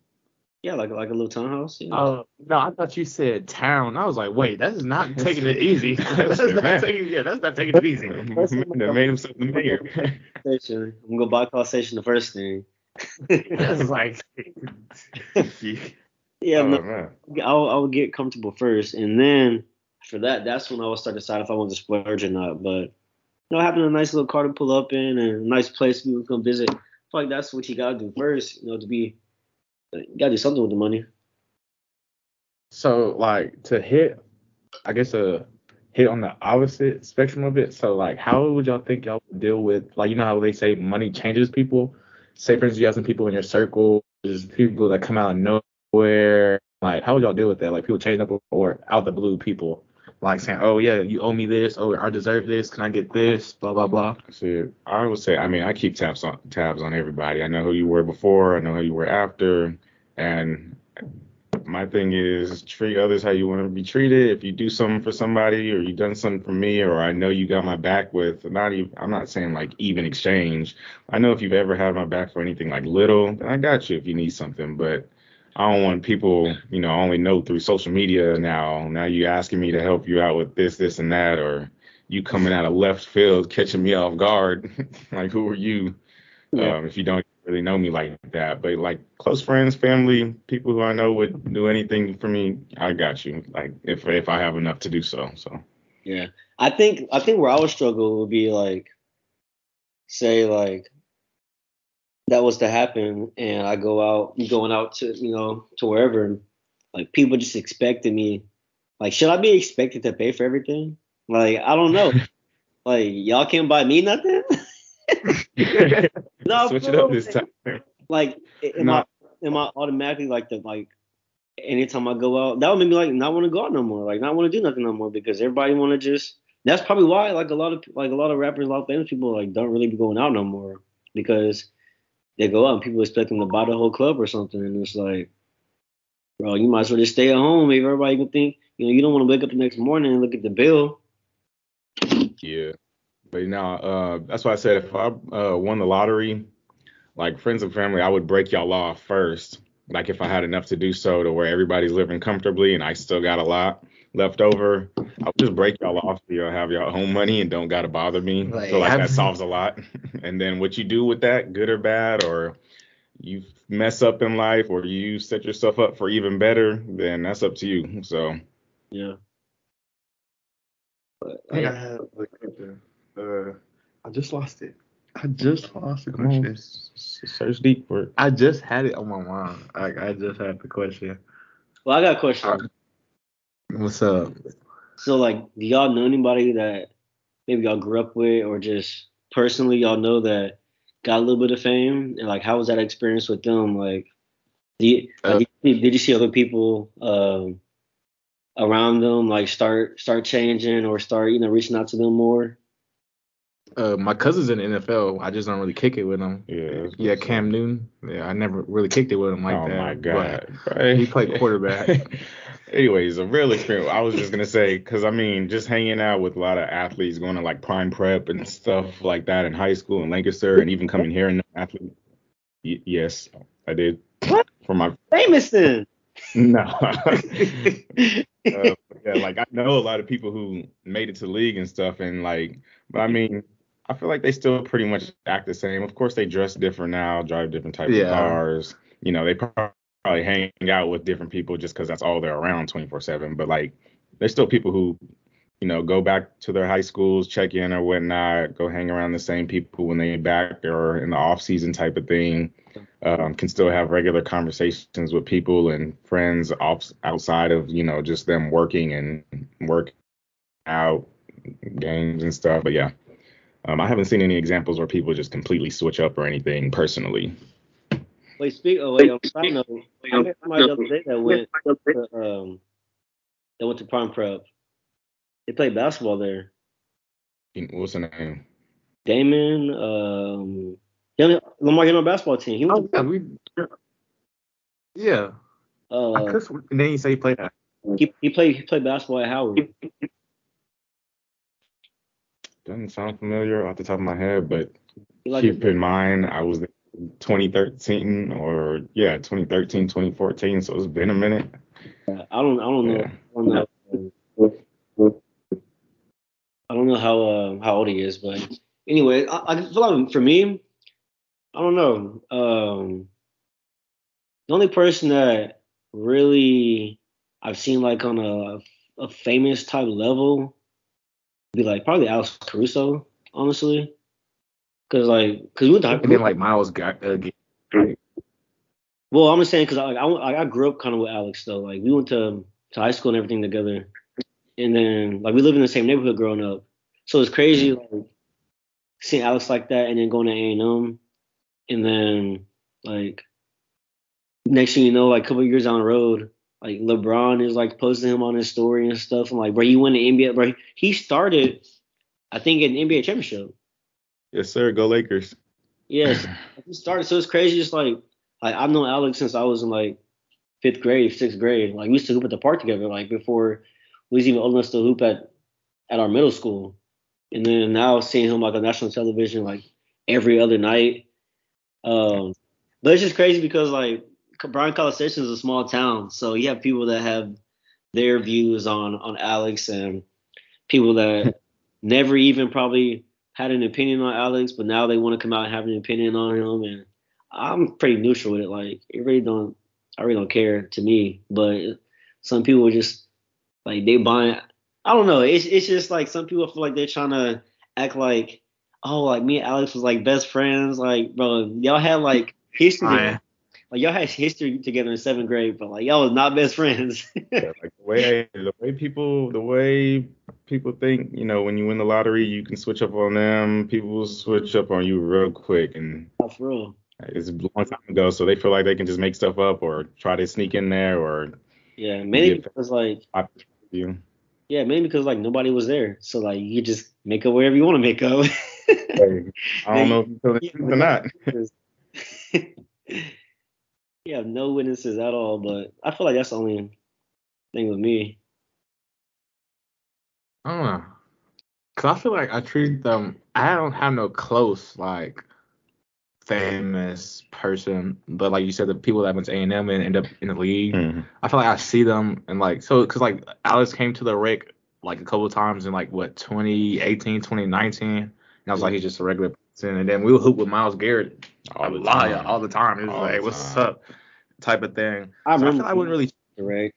yeah, like like a little townhouse. Yeah. Oh no, I thought you said town. I was like, wait, that is not taking it easy. *laughs* that's not taking, yeah, that's not taking it easy. *laughs* that made himself the mayor. I'm gonna buy a car station the first thing. That's *laughs* like, Yeah, oh, no. I'll, I would get comfortable first, and then for that, that's when I will start to decide if I want to splurge or not. But you know, having a nice little car to pull up in and a nice place people can come visit, I feel like that's what you gotta do first. You know, to be you gotta do something with the money. so like to hit, I guess a hit on the opposite spectrum of it. So like, how would y'all think y'all would deal with like you know how they say money changes people? Say for instance, you have some people in your circle, just people that come out of nowhere. Like, how would y'all deal with that? Like people changing up or out the blue people, like saying, oh yeah, you owe me this, oh I deserve this, can I get this, blah blah blah. See, I would say, I mean, I keep tabs on tabs on everybody. I know who you were before. I know who you were after, and my thing is treat others how you want to be treated. If you do something for somebody, or you done something for me, or I know you got my back with, not even, I'm not saying like even exchange. I know if you've ever had my back for anything like little, then I got you if you need something, but. I don't want people, you know, only know through social media now. Now you asking me to help you out with this, this, and that, or you coming out of left field catching me off guard. *laughs* like, who are you? Yeah. Um, if you don't really know me like that, but like close friends, family, people who I know would do anything for me, I got you. Like if if I have enough to do so. So Yeah, I think I think where I would struggle would be like, say like that was to happen, and I go out, going out to you know to wherever, and like people just expected me, like should I be expected to pay for everything? Like I don't know, *laughs* like y'all can't buy me nothing. *laughs* *laughs* no, switch it up this time. Like am Nah. I am I automatically like the like anytime I go out, that would make me like not want to go out no more, like not want to do nothing no more because everybody want to just. That's probably why like a lot of like a lot of rappers, a lot of famous people like don't really be going out no more because they go out and people expect them to buy the whole club or something, and it's like, bro, you might as well just stay at home. If everybody can think, you know, you don't want to wake up the next morning and look at the bill. Yeah. But now, uh, that's why I said if I uh, won the lottery, like friends and family, I would break y'all off first. Like if I had enough to do so to where everybody's living comfortably and I still got a lot left over, I would just break y'all off so y'all have y'all home money and don't gotta bother me. I Like, feel like I've- that solves a lot. *laughs* and then what you do with that, good or bad, or you mess up in life or you set yourself up for even better, then that's up to you. So Yeah. But I I have a question. Uh, I just lost it. I just lost the come on, question. s- s- search deep for it. I just had it on my mind. Like I just had the question. well, I got a question. What's up? So like, do y'all know anybody that maybe y'all grew up with, or just personally y'all know that got a little bit of fame, and like, how was that experience with them? Like, Do you, Uh, did, you, did you see other people um, around them like start start changing or start you know reaching out to them more? Uh, my cousin's in the NFL. I just don't really kick it with him. Yeah. Yeah, Cam Newton. Yeah, I never really kicked it with him like oh that. Oh my god. Right. He played quarterback. *laughs* Anyways, a real experience. I was just gonna say, cause I mean, just hanging out with a lot of athletes, going to like prime prep and stuff like that in high school in Lancaster, and even coming here and athlete. Y- yes, I did. What? For my Famous then. *laughs* no. *laughs* uh, yeah, like I know a lot of people who made it to league and stuff, and like, but I mean, I feel like they still pretty much act the same. Of course, they dress different now, drive different types Yeah. of cars. You know, they probably hang out with different people just because that's all they're around 24/7. But like, there's still people who, you know, go back to their high schools, check in or whatnot, go hang around the same people when they back or in the off season type of thing. Um, can still have regular conversations with people and friends off, outside of you know just them working and work out games and stuff. But yeah, um, I haven't seen any examples where people just completely switch up or anything personally. Wait, speak. Oh wait, on side note, I met somebody the other day that went to, um that went to prime prep. They played basketball there. What's the name? Damon, um, he only, Lamar Hino basketball team. He oh, went yeah, we, yeah. uh, I could. sw- And then you say he played that. he, he played he played basketball at Howard. Doesn't sound familiar off the top of my head, but like keep in mind I was 2013 or yeah 2013 2014, so it's been a minute. I don't I don't know Yeah. I don't know I don't know how uh, how old he is, but anyway, I, I feel like for me, I don't know. Um, the only person that really I've seen like on a a famous type level be like probably Alex Caruso, honestly, because like because we went to high And then like Myles got uh, get- Well, I'm just saying because I, I I grew up kind of with Alex though. Like we went to to high school and everything together, and then like we lived in the same neighborhood growing up. So it's crazy like seeing Alex like that, and then going to A and M, and then like next thing you know, like a couple years down the road, like LeBron is like posting him on his story and stuff. I'm like, bro, you won the NBA, bro. He started, I think, an NBA championship. Yes, sir. Go Lakers. Yes, *laughs* he started. So it's crazy. Just like, like I've known Alex since I was in like fifth grade, sixth grade. Like we used to hoop at the park together. Like before we was even old enough to hoop at at our middle school. And then now seeing him like on national television like every other night. Um, but it's just crazy because like Bryan College Station is a small town, so you have people that have their views on on Alex and people that *laughs* never even probably had an opinion on Alex, but now they want to come out and have an opinion on him. And I'm pretty neutral with it. Like it really don't, I really don't care to me. But some people are just like they buying. I don't know. It's it's just like some people feel like they're trying to act like, oh, like me and Alex was like best friends. Like, bro, y'all had like history. Oh, Fine. Like y'all had history together in seventh grade, but like y'all was not best friends. *laughs* Yeah, like the way the way people the way people think, you know, when you win the lottery, you can switch up on them. People switch up on you real quick, and oh, For real. it's a long time ago, so they feel like they can just make stuff up or try to sneak in there or Yeah, mainly because like you. yeah, mainly because like nobody was there, so like you just make up wherever you want to make up. *laughs* Hey, I don't know if you feel the truth or not. *laughs* you have no witnesses at all, but I feel like that's the only thing with me. I don't know. Cause I feel like I treat them. I don't have no close like famous person, but like you said, the people that went to A and M and end up in the league. Mhm. I feel like I see them and like so because like Alex came to the Rick like a couple of times in like what 2018, 2019, and I was like he's just a regular person, and then we would hoop with Myles Garrett All a the lot time. all the time. It was All like, what's time. up, type of thing. I So I remember feel like I wouldn't really. Right.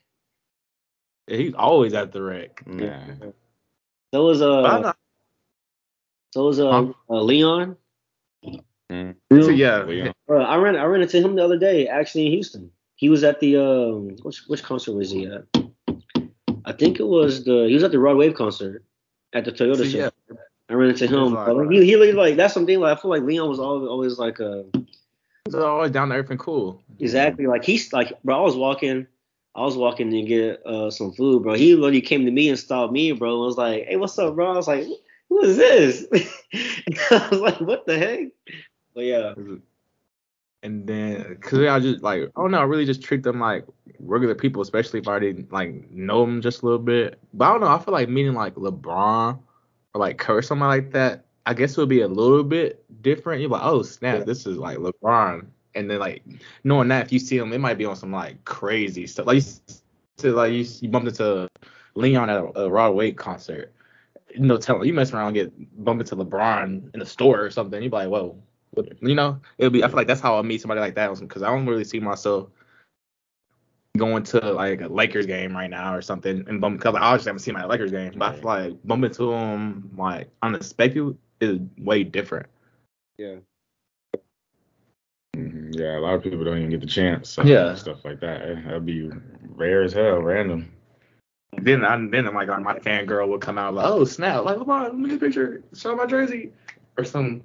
He's always at the Rick. Yeah. So was a. I uh, so was uh, Huh? uh Leon. Mm. so yeah, Leon. Uh, I ran I ran into him the other day, actually in Houston. He was at the um, which which concert was he at? I think it was the he was at the Rod Wave concert at the Toyota See, show. yeah. I ran into him. like- But he, he looked like that's something like I feel like Leon was always always like uh He's always down to earth and cool. Exactly. Like he's like, bro. I was walking, I was walking to get uh some food, bro. He literally came to me and stopped me, bro. I was like, "Hey, what's up, bro?" I was like, "Who is this?" *laughs* I was like, "What the heck?" But yeah, And then, cause I just like, I don't know, I really just treat them like regular people, especially if I didn't like know them just a little bit. But I don't know, I feel like meeting like LeBron or like Curry, something like that. I guess it would be a little bit different. You're like, oh snap, this is like LeBron. And then like knowing that if you see him, it might be on some like crazy stuff. Like you, like you, you bumped into Leon at a, a Rod Wave concert. No telling, you mess around and get bumped into LeBron in the store or something. You'd be like, whoa, you know? It'll be. I feel like that's how I meet somebody like that because I don't really see myself going to like a Lakers game right now or something and bump because I obviously haven't seen my Lakers game, but I feel like bumping into them like unexpected is way different. yeah. Mhm, Yeah, a lot of people don't even get the chance. So Yeah. Stuff like that. Eh, That'd be rare as hell, random. Then I then I'm like my fangirl would come out like, oh snap, like come on, let me get a picture, show my jersey, or some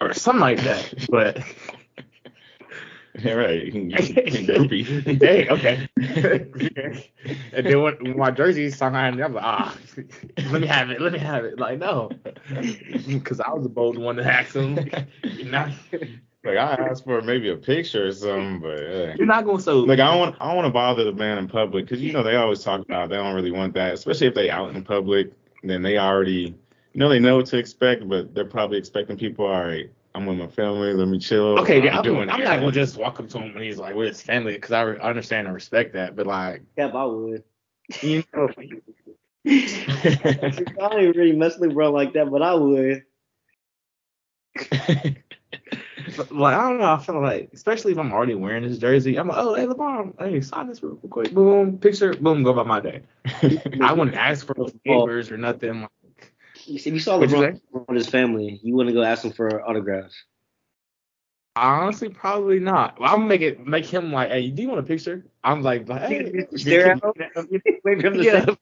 or something like that. But *laughs* *laughs* Yeah, right. You can, you can *laughs* *laughs* dang, okay. and then when, when my jersey signed, I'm like, ah, let me have it, let me have it. Like no, because I was the bold one to ask him. Not, Like I asked for maybe a picture or something, but yeah. you're not going to so. Like I don't want I don't want to bother the man in public because you know they always talk about they don't really want that, especially if they out in public. Then they already you know they know what to expect, but they're probably expecting people. All right, I'm with my family. Let me chill. Okay, yeah, I'm I'm, doing I'm not gonna just walk up to him when he's like with his family because I, re- I understand and respect that, but like Yeah, I would. you *laughs* know, I don't really mess with bro like that, but I would. *laughs* Like I don't know, I feel like especially if I'm already wearing this jersey, I'm like, oh hey LeBron, hey sign this real quick, boom, picture, boom, go about my day. *laughs* I wouldn't ask for those favors or nothing. Like, You see, if you saw LeBron with his family, you wouldn't go ask him for autographs. honestly, probably not. Well, I'm gonna make it make him like, hey, do you want a picture? I'm like, hey, Stare at him. Wait for *laughs* him to yeah. say.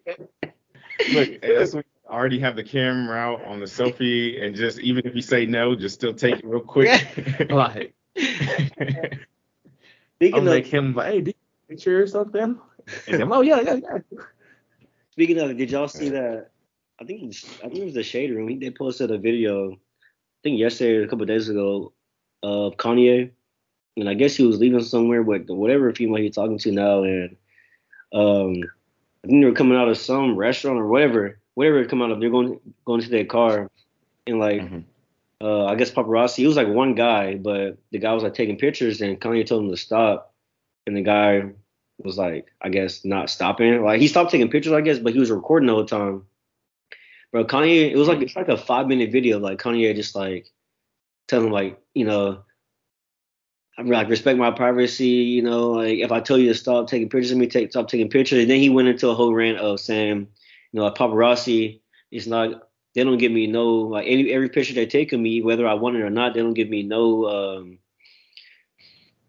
Look, hey, that's when you already have the camera out on the selfie, and just even if you say no, just still take it real quick. *laughs* like Speaking I'll of make him like, hey, do you want a picture or something? And then, oh yeah, yeah, yeah. speaking of, did y'all see that? I think it was, I think it was the Shade Room. They posted a video, I think yesterday or a couple of days ago, of Kanye, and I guess he was leaving somewhere with whatever female he's talking to now, and um, I think they were coming out of some restaurant or whatever, whatever it come out of. They're going going to their car, and like. Mhm. uh, I guess paparazzi. It was like one guy, but the guy was like taking pictures, and Kanye told him to stop, and the guy was like, I guess not stopping. Like he stopped taking pictures, I guess, but he was recording the whole time. Bro, Kanye, it was like it's like a five minute video, like Kanye just like telling him like, you know, I'm like respect my privacy, you know, like if I tell you to stop taking pictures of me, take stop taking pictures. And then he went into a whole rant of saying, you know, like paparazzi is not they don't give me no like any every picture they take of me, whether I want it or not, they don't give me no um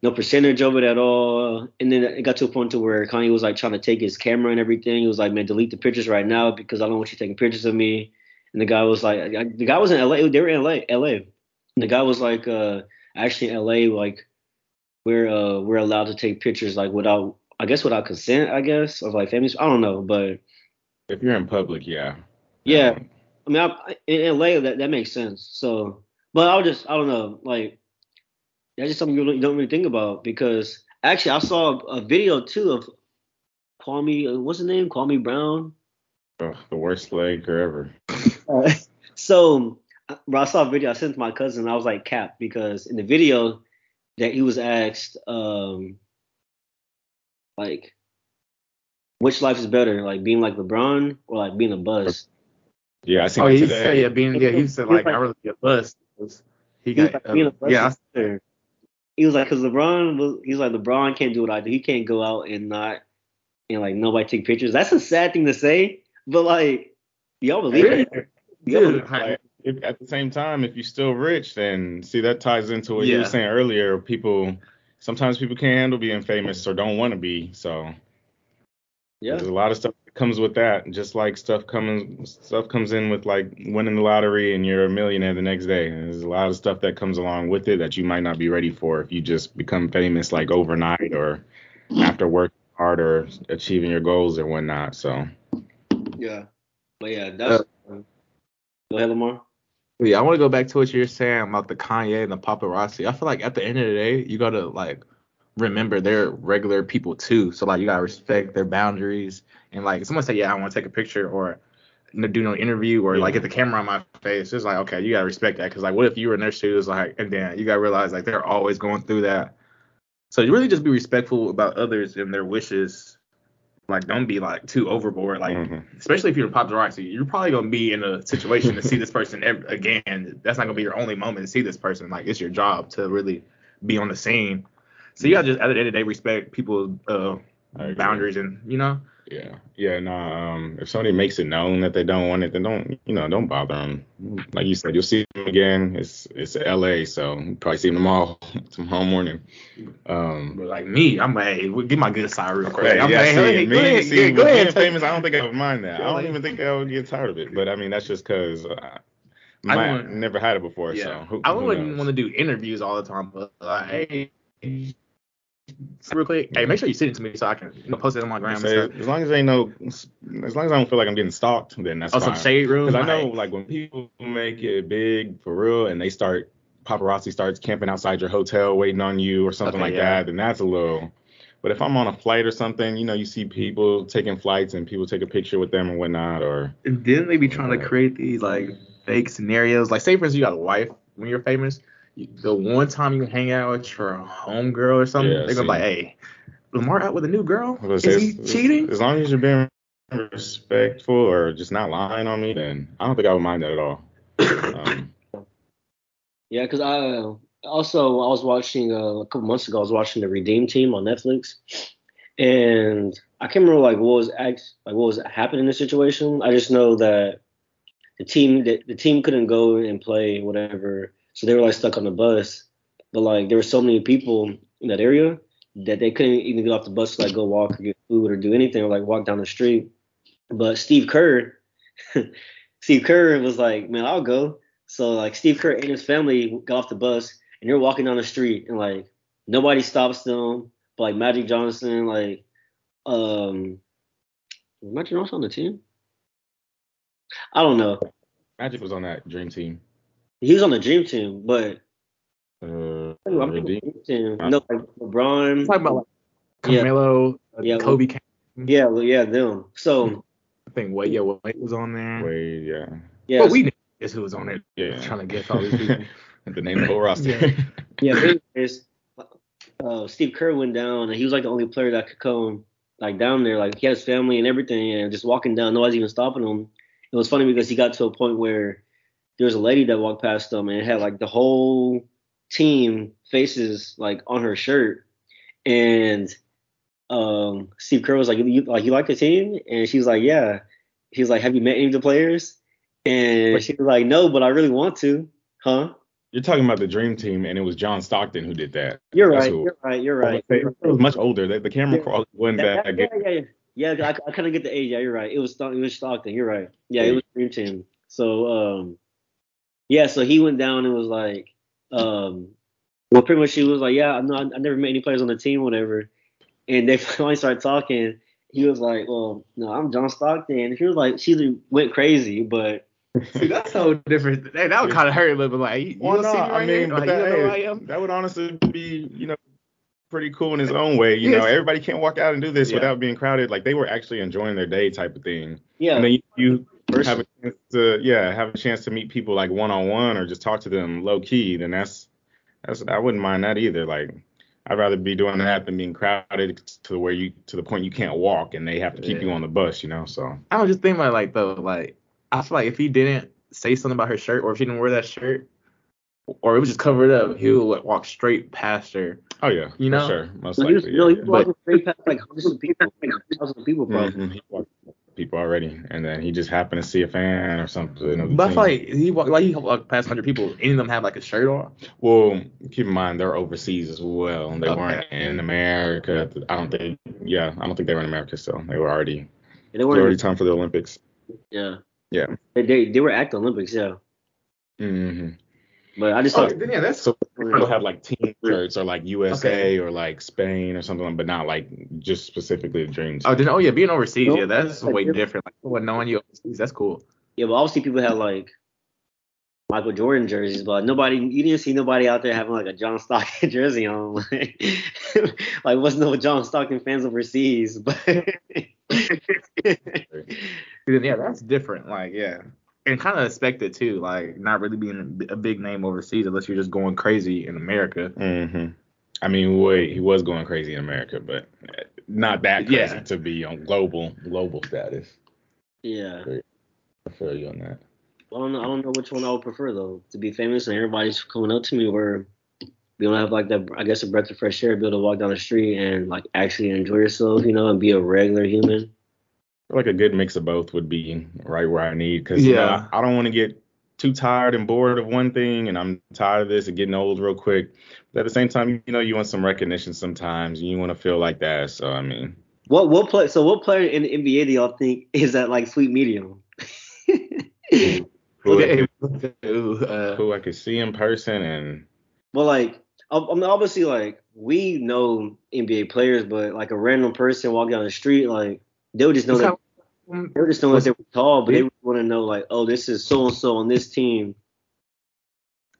no percentage of it at all. And then it got to a point to where Kanye was like trying to take his camera and everything. He was like, man, delete the pictures right now because I don't want you taking pictures of me. And the guy was like, I, the guy was in LA. They were in LA. LA. And the guy was like, uh, actually in LA, like we're uh we're allowed to take pictures like without I guess without consent, I guess, of like families. I don't know, but If you're in public, yeah. yeah. Um, I mean, I, in LA, that, that makes sense. So, but I'll just, I don't know, like, that's just something you don't, don't really think about because actually, I saw a video too of Kwame, uh, what's his name? Kwame Brown. ugh, the worst leg ever. *laughs* Uh, so, uh, I saw a video I sent to my cousin. I was like, cap, because in the video that he was asked, um, like, which life is better, like being like LeBron or like being a buzz? Yeah, I seen Oh, he today. said, yeah, being, yeah, he said like I really get bust. He He got, like, uh, being a buzz yeah, is better. He was like, because LeBron was, he's like, LeBron can't do what I do. He can't go out and not, and like nobody take pictures. That's a sad thing to say, but like, y'all believe it? Y'all Dude, believe it? If, at the same time, if you're still rich, then see that ties into what you were saying earlier. People sometimes people can't handle being famous or don't want to be. So Yeah. there's a lot of stuff that comes with that. Just like stuff comes stuff comes in with like winning the lottery and you're a millionaire the next day. And there's a lot of stuff that comes along with it that you might not be ready for if you just become famous like overnight or after working hard or achieving your goals or whatnot. So Yeah. But yeah, that's. Uh, go ahead, Lamar. Yeah, I want to go back to what you were saying about the Kanye and the paparazzi. I feel like at the end of the day, you gotta like remember they're regular people too. So like you gotta respect their boundaries and like someone say, yeah, I want to take a picture or do no interview or like get the camera on my face. It's like okay, you gotta respect that because like what if you were in their shoes like and then you gotta realize like they're always going through that. So you really just be respectful about others and their wishes. Like don't be like too overboard. Like Mhm. especially if you're a paparazzi, you're probably gonna be in a situation to see this person again. That's not gonna be your only moment to see this person. Like it's your job to really be on the scene. So you gotta just at the end of the day respect people's uh, boundaries and you know. Yeah, yeah. No, um, if somebody makes it known that they don't want it, then don't, you know, don't bother them. Like you said, you'll see them again. It's it's L.A., so you probably see them all *laughs* tomorrow morning. Um, But like me, I'm like, hey, get my good side real quick. Hey, I'm yeah, like, see, hey, me, go ahead, see, yeah, go ahead. famous, I don't think I would mind that. I don't even think I would get tired of it. But I mean, that's just because I, I might- never had it before. Yeah. So who, I wouldn't want to do interviews all the time, but like, hey, real quick, hey, make sure you send it to me so I can you know, post it on my gram and Say, as long as ain't no, as long as I don't feel like I'm getting stalked, then that's Oh, fine. some shade room. Because I know, like- like when people make it big for real, and they start paparazzi starts camping outside your hotel waiting on you or something Okay, like yeah. that, then that's a little. But if I'm on a flight or something, you know, you see people taking flights and people take a picture with them and whatnot, or And then they be trying to create these like fake scenarios. Like, say for instance, you got a wife when you're famous. You, the one time you hang out with your homegirl or something, Yeah, they're gonna be like, "Hey, Lamar out with a new girl? Is gonna he as- cheating?" As long as you're being respectful or just not lying on me, then I don't think I would mind that at all. Um, *coughs* Yeah, because I uh, also I was watching uh, a couple months ago. I was watching the Redeem Team on Netflix, and I can't remember like what was act like what was happening in the situation. I just know that the team the, the team couldn't go and play whatever, so they were like stuck on the bus. But like there were so many people in that area that they couldn't even get off the bus to like go walk or get food or do anything or like walk down the street. But Steve Kerr, *laughs* Steve Kerr was like, man, I'll go. So like Steve Kerr and his family got off the bus and they're walking down the street and like nobody stops them. But like Magic Johnson, like um was Magic Johnson on the team? I don't know. Magic was on that dream team. He was on the dream team, but Uh, I'm thinking dream team. No, like LeBron. I'm talking about like Yeah. Carmelo, uh, Yeah, Kobe. Ca- Yeah, well, yeah, them. So I think Wade, yeah, Wade was on there. Wade, yeah, yeah, Well, we knew guess who was on there. yeah. Trying to guess all these people. *laughs* the name of the whole roster. Yeah. *laughs* Yeah, anyways, uh, Steve Kerr went down, and he was like the only player that could come like down there. Like he had his family and everything, and just walking down, nobody's even stopping him. It was funny because he got to a point where there was a lady that walked past them and it had like the whole team faces like on her shirt, and um, Steve Kerr was like, "You like you like the team?" And she was like, "Yeah." He was like, "Have you met any of the players?" And she was like, "No, but I really want to." Huh? You're talking about the dream team, and it was John Stockton who did that. You're That's right. who- You're right. You're right. It was much older. The, the camera Yeah. quality wasn't Yeah, that yeah, good. yeah, yeah, yeah. Yeah, I, I kind of get the age. Yeah, you're right. It was it was Stockton. You're right. Yeah, it was Dream Team. So um, yeah. So he went down and was like, um, well, pretty much she was like, yeah, no, I, I never met any players on the team, whatever. And they *laughs* finally started talking. He was like, well, no, I'm John Stockton. And she was like, she went crazy, but *laughs* See, that's so different. Hey, that would kind of hurt a little bit. Like, you, you Well, don't no, see me I mean, but Like, that, you know who I hey, am? that would honestly be, you know, pretty cool in his own way. You know, everybody can't walk out and do this Yeah. without being crowded. Like they were actually enjoying their day, type of thing. yeah, And then you, you first- have a chance to, yeah, have a chance to meet people like one on one or just talk to them low key. Then that's, that's, I wouldn't mind that either. Like. I'd rather be doing that than being crowded to where you to the point you can't walk and they have to keep Yeah. you on the bus, you know. So I was just thinking about like though, like I feel like if he didn't say something about her shirt, or if she didn't wear that shirt, or it was just covered up, he would like, walk straight past her. Oh yeah, You for know? sure, most no, he was, likely. no, yeah, he was yeah. walking straight past like hundreds of people, like thousands of people, bro. Mhm, he walked people already, and then he just happened to see a fan or something. of the But I team. feel like he walked like he walked past hundred people. Any of them have like a shirt on? well, keep in mind they're overseas as well. They Okay. weren't in America. I don't think. Yeah, I don't think they were in America still. They were already They It's weren't. already time for the Olympics. yeah. Yeah. They, they they were at the Olympics, yeah. hmm But I just Oh, thought then, yeah, that's So people have like team shirts or like USA or like Spain or something, but not like just specifically the Dream Oh, then, oh yeah, being overseas, Nope. yeah, that's way Like, different. Like, what knowing you overseas, that's cool. yeah, but obviously people had like Michael Jordan jerseys, but nobody you didn't see nobody out there having like a John Stockton *laughs* jersey on. Like, *laughs* like wasn't no John Stockton fans overseas, but *laughs* Then, yeah, that's different. Like, yeah, and kind of expected too. Like, not really being a big name overseas unless you're just going crazy in America. hmm I mean, wait, he was going crazy in America, but not that crazy Yeah. to be on global global status. yeah. I feel you on that. I don't know. I don't know which one I would prefer though. To be famous and everybody's coming up to me, or be able to have like that. I guess a breath of fresh air, be able to walk down the street and like actually enjoy yourself, you know, and be a regular human. I feel like a good mix of both would be right where I need because Yeah. I don't want to get too tired and bored of one thing, and I'm tired of this and getting old real quick. But at the same time, you know, you want some recognition sometimes. and You want to feel like that. So I mean, What what play? So what player in the NBA do y'all think is that like sweet medium? *laughs* who, Okay, I could, *laughs* uh, who I could see in person and Well, like I I mean, obviously, like we know NBA players, but like a random person walking down the street, like they would just know that how- they would just know that they were tall, but they would want to know like, oh, this is so and so on this team.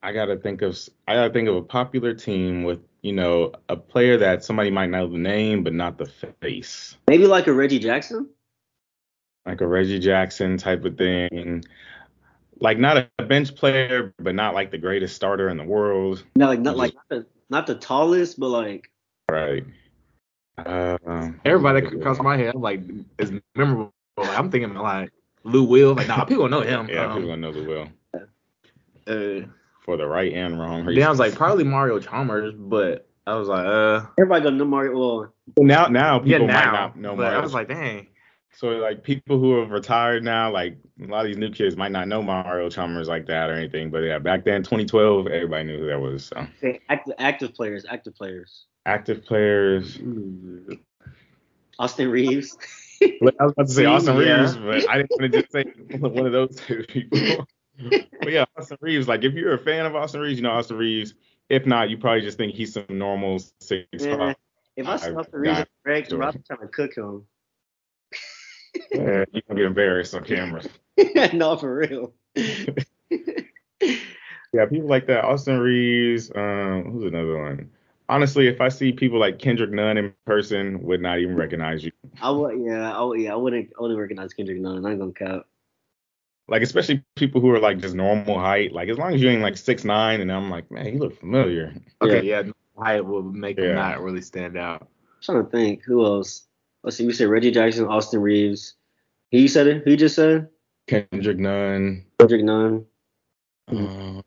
I gotta think of I gotta think of a popular team with you know a player that somebody might know the name but not the face, Maybe like a Reggie Jackson. like a Reggie Jackson type of thing. Like not a bench player, but not like the greatest starter in the world, No, like not like not the, not the tallest, but like right? Uh, everybody that across my head, I'm like, is memorable. Like, I'm thinking like Lou Will. Like, nah, people know him. Yeah, Um, people gonna know the will uh, for the right and wrong then I was like, probably Mario Chalmers, but I was like, uh, everybody gonna know Mario. Well, now now yeah, people now. might not know but Mario. I was like, dang. So like people who have retired now, like a lot of these new kids might not know Mario Chalmers like that or anything, but yeah, back then 2012, everybody knew who that was. So active active players, active players. active players. Austin Reaves. *laughs* Well, I was about to say Austin Yeah. Reaves, but I didn't want to just say *laughs* one of those two people. *laughs* but yeah, Austin Reaves. Like if you're a fan of Austin Reaves, you know Austin Reaves. If not, you probably just think he's some normal six Yeah. five. If I I- saw Austin Reaves I- at Greg, sure. I'm trying to cook him. *laughs* Yeah, you can get embarrassed on camera. no, for real. Yeah, people like that. Austin Reaves. Um, who's another one? Honestly, if I see people like Kendrick Nunn in person, would not even recognize you. I would, yeah, I would, yeah, I wouldn't, I wouldn't recognize Kendrick Nunn. I ain't gonna cap. Like especially people who are like just normal height. Like as long as you ain't like six nine, and I'm like, man, you look familiar. Okay, yeah, height will make Yeah. him not really stand out. I'm trying to think who else. Let's see. We said Reggie Jackson, Austin Reaves. He said it. Who you just said? Kendrick Nunn. Kendrick Nunn. Uh,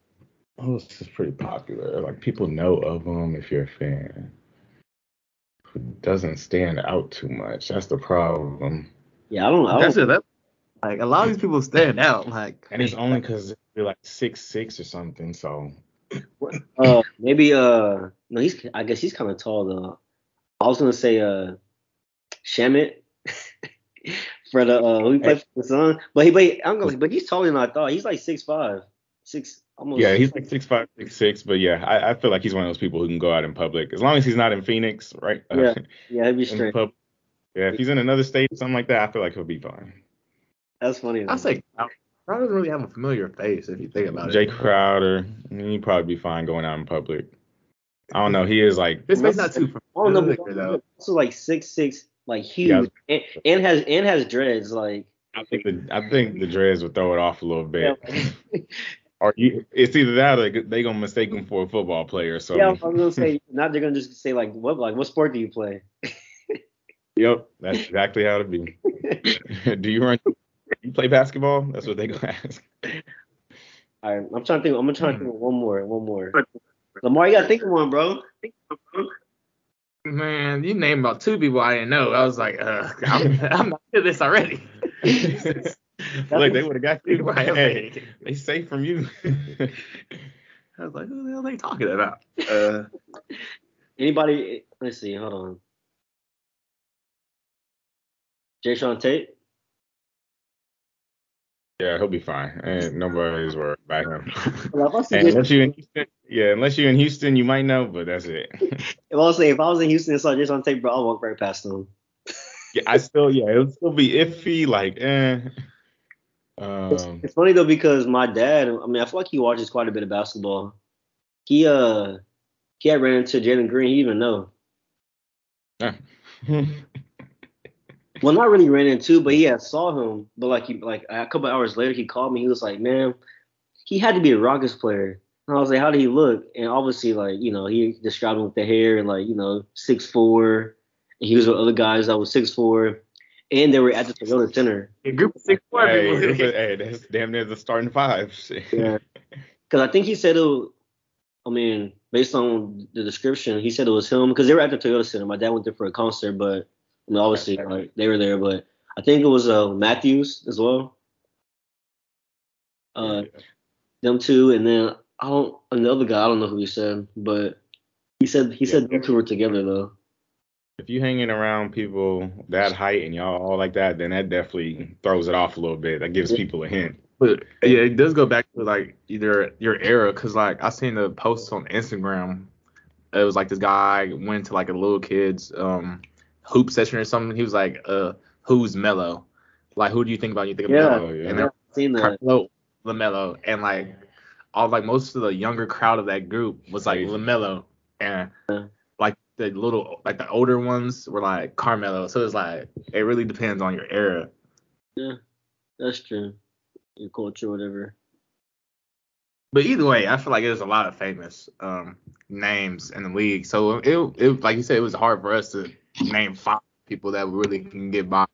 oh, this is pretty popular. Like people know of him if you're a fan. Who doesn't stand out too much? That's the problem. Yeah, I don't. I That's don't it. That's like a lot of these people stand out. Like, And it's only because they're like six six or something. So *coughs* uh, maybe uh, no, he's. I guess he's kind of tall though. I was gonna say uh, Shamet *laughs* for the uh, who he played for the Sun, but he, but he, I'm gonna, but he's taller than I thought. He's like six five, six almost. yeah, he's like six five, six six. But yeah, I, I feel like he's one of those people who can go out in public as long as he's not in Phoenix, right? Yeah, *laughs* yeah, he'd be straight. pub- yeah, if he's in another state or something like that, I feel like he'll be fine. That's funny. I though. say, Crowder doesn't really have a familiar face if you think about Jae it. Crowder, I mean, he'd probably be fine going out in public. I don't know. He is like His face not too I don't know, though. also like six six, like huge, and, and has and has dreads. Like I think the I think the dreads would throw it off a little bit. yeah, Or you, it's either that or they gonna mistake him for a football player. So yeah, I was gonna say now they're gonna just say like what like what sport do you play? *laughs* yep, that's exactly how it be. *laughs* Do you run? You play basketball? That's what they gonna ask. All right, I'm trying to think. I'm gonna try to think of one more, one more. Lamar, you gotta think of one, bro. Man, you named about two people I didn't know. I was like, uh, I'm, *laughs* I'm not to this already. *laughs* Look, they would have got *laughs* you. Right, Hey, okay. they safe from you. *laughs* I was like, who the hell are they talking about? Uh, Anybody? Let's see. Hold on. Jae'Sean Tate. Yeah, he'll be fine. And nobody's worried about him. Well, if I was And just- unless you in Houston, yeah, unless you're in Houston, you might know, but that's it. if I was if I was in Houston and saw this on tape, bro, I'll walk right past him. yeah, I still, yeah, it'll still be iffy, like, eh. It's, Um, it's funny though because my dad, I mean, I feel like he watches quite a bit of basketball. He uh he had ran into Jalen Green. He even know. *laughs* Well, not really ran into, but he had saw him. But like he like a couple hours later, he called me. He was like, "Man, he had to be a Rockets player." And I was like, "How did he look?" And obviously, like you know, he described him with the hair and like you know, six four. And he was with other guys that was six four, and they were at the Toyota Center. A group of six four hey, people. it's hey, that's damn near the starting five. *laughs* Yeah. Because I think he said it. Was, I mean, based on the description, he said it was him because they were at the Toyota Center. My dad went there for a concert, but I mean, obviously, like they were there. But I think it was uh, Mathews as well. Uh, them two, and then I don't another guy. I don't know who he said, but he said he said them two were together though. If you hanging around people that height and y'all all like that, then that definitely throws it off a little bit. That gives people a hint. But yeah, it does go back to like either your era, cause like I seen the post on Instagram. It was like this guy went to like a little kid's um hoop session or something. He was like, uh, who's Melo? Like, who do you think about? when You think of Yeah, Melo? yeah. And then I've seen that. Carmelo, Lamelo, and like all like most of the younger crowd of that group was like Crazy. Lamelo, and Yeah. The little like the older ones were like Carmelo. So it's like it really depends on your era. Yeah, that's true. Your culture, whatever. But either way, I feel like there's a lot of famous um, names in the league. So it, it, like you said, it was hard for us to name five people that really can get by.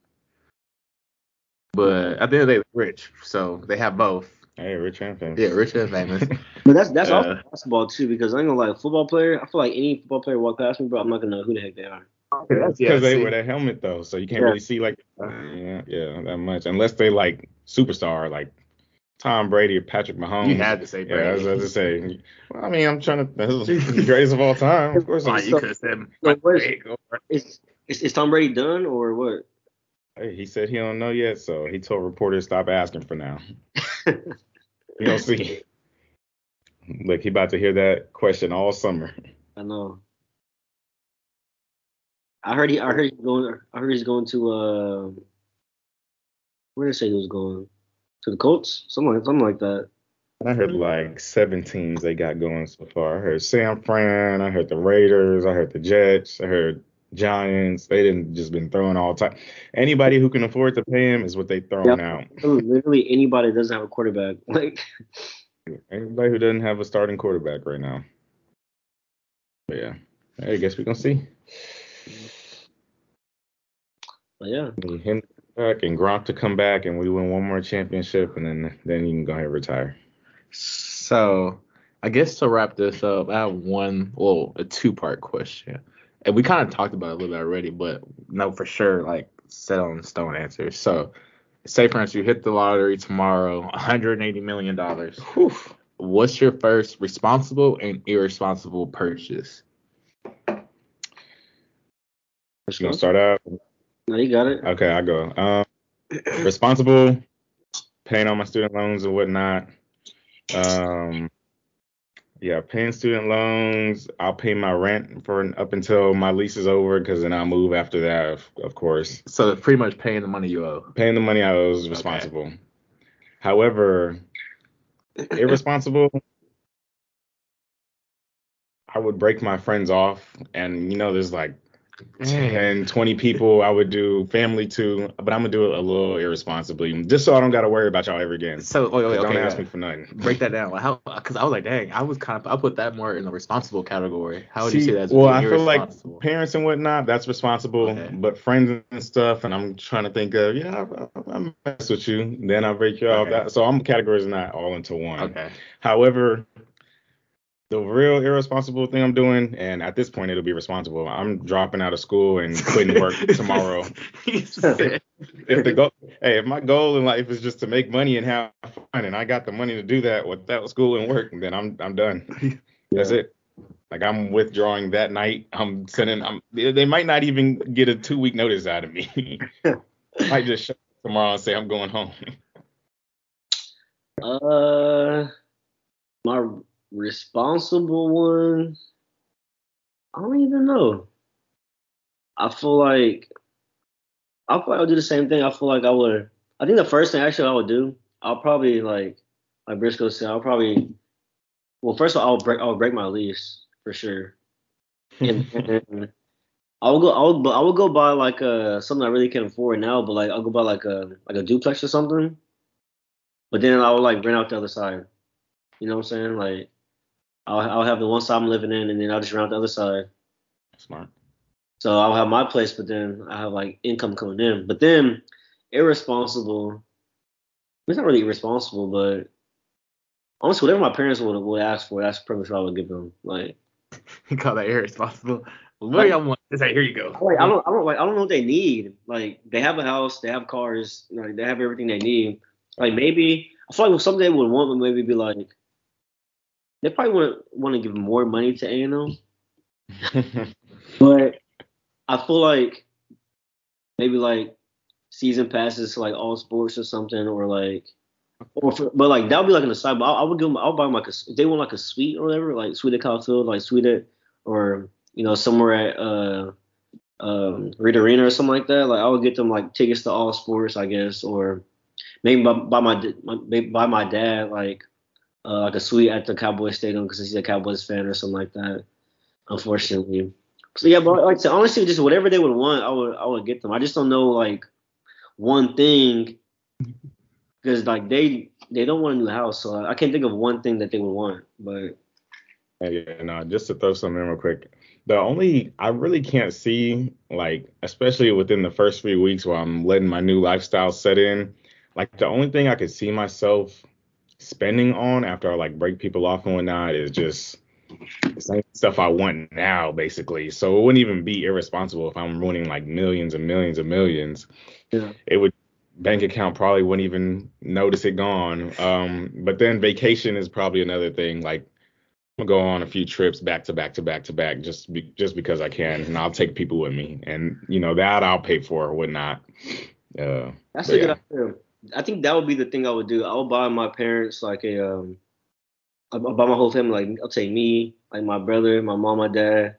But at the end of the day, rich, so they have both. Hey, Rich and famous. Yeah, rich and famous. *laughs* But that's that's also Uh, basketball too, because I'm gonna lie, football player. I feel like any football player walk past me, bro, I'm not gonna know who the heck they are. Because yeah, they see, wear that helmet though, so you can't Yeah. really see like yeah, yeah, that much unless they like superstar like Tom Brady or Patrick Mahomes. you had to say yeah, I was about to say. Well, I mean, I'm trying to. This is *laughs* the greatest of all time, of course. Like, you could have said So where's- Brady, it. Is, is is Tom Brady done or what? Hey, he said he don't know yet, so he told reporters stop asking for now. *laughs* You don't see. Look, he about to hear that question all summer. I know. I heard he. I heard he's going. I heard he's going to. Uh, where did I say he was going? To the Colts, something like something like that. I heard like seven teams they got going so far. I heard San Fran, I heard the Raiders, I heard the Jets, I heard Giants. They didn't just been throwing all time. Anybody who can afford to pay him is what they throwing Yep. out. Literally, literally anybody that doesn't have a quarterback. *laughs* Like, Anybody who doesn't have a starting quarterback right now. But yeah, I guess we're gonna see. but yeah, him back and Gronk to come back, and we win one more championship, and then then you can go ahead and retire. So, I guess to wrap this up, I have one, well, a two part question. And we kind of talked about it a little bit already, but no, for sure, like set on stone answers. So, say for instance, you hit the lottery tomorrow, *laughs* 180 million dollars. What's your first responsible and irresponsible purchase? You gonna start out? no, you got it. Okay, I go. Um, responsible, paying all my student loans and whatnot. Um, yeah, paying student loans. I'll pay my rent for up until my lease is over, because then I'll move after that, of, of course. So, pretty much paying the money you owe. Paying the money I owe is responsible. However, *coughs* irresponsible. I would break my friends off, and you know, there's like 10, *laughs* 20 people I would do family too, but I'm gonna do it a little irresponsibly, just so I don't gotta worry about y'all ever again. So, wait, wait, don't okay, ask yeah. me for nothing. break that down. Like how? Because I was like, dang, I was kind of I put that more in the responsible category. How would you See, say that's well, I feel like parents and whatnot, that's responsible, Okay. but friends and stuff, and I'm trying to think of, yeah, I, I mess with you, then I break you off. That, so I'm categorizing that all into one. Okay. However, the real irresponsible thing I'm doing, and at this point it'll be responsible. I'm dropping out of school and quitting work *laughs* tomorrow. *laughs* He said- If the goal, hey, if my goal in life is just to make money and have fun, and I got the money to do that without school and work, then I'm I'm done. *laughs* That's it. Like I'm withdrawing that night. I'm sending. I'm. They they might not even get a two week notice out of me. I might just show up tomorrow and say I'm going home. Uh, my responsible one. I don't even know. I feel like I I'll do the same thing. I feel like I would. I think the first thing actually I would do, I'll probably like like Briscoe said, I'll probably. Well, first of all, I'll break I'll break my lease for sure. And, and *laughs* I will go. I will. I will go buy like uh something I really can't afford now, but like I'll go buy like a like a duplex or something. But then I will like rent out the other side. You know what I'm saying? Like I'll I'll have the one side I'm living in, and then I'll just rent out the other side. Smart. So I'll have my place, but then I have like income coming in. But then irresponsible. It's not really irresponsible, but honestly, whatever my parents would would ask for, that's pretty much what I would give them. Like, *laughs* You call that irresponsible. What do y'all want? It's like, here you go. like I don't, I don't like, I don't know what they need. Like, they have a house, they have cars, like they have everything they need. Like maybe I feel like something they would want would maybe be like they probably want want to give more money to A and M, *laughs* but I feel like maybe like season passes to like all sports or something, or like, or for, but like that would be like an aside. But I, I would give them, I'll buy them like a, if they want like a suite or whatever, like suite at Kyle Field, like suite at, or you know somewhere at uh um Reed Arena or something like that. Like I would get them like tickets to all sports, I guess, or maybe by, by my, my maybe by my dad like uh, like a suite at the Cowboys Stadium because he's a Cowboys fan or something like that. Unfortunately. So yeah, but like I said, honestly, just whatever they would want, I would I would get them. I just don't know like one thing because like they they don't want a new house, so I can't think of one thing that they would want. But Yeah, no, just to throw something in real quick. The only I really can't see, like, especially within the first few weeks while I'm letting my new lifestyle set in, like the only thing I could see myself spending on after I like break people off and whatnot is just the same stuff I want now, basically. So it wouldn't even be irresponsible if I'm ruining like millions and millions and millions. Yeah. It would bank account probably wouldn't even notice it gone. Um, but then vacation is probably another thing. Like I'm gonna go on a few trips back to back to back to back just be, just because I can, and I'll take people with me, and you know that I'll pay for or whatnot. Uh, That's a good idea. I think that would be the thing I would do. I would buy my parents like a um I'll I'll buy my whole family like I'll take me, like my brother, my mom, my dad,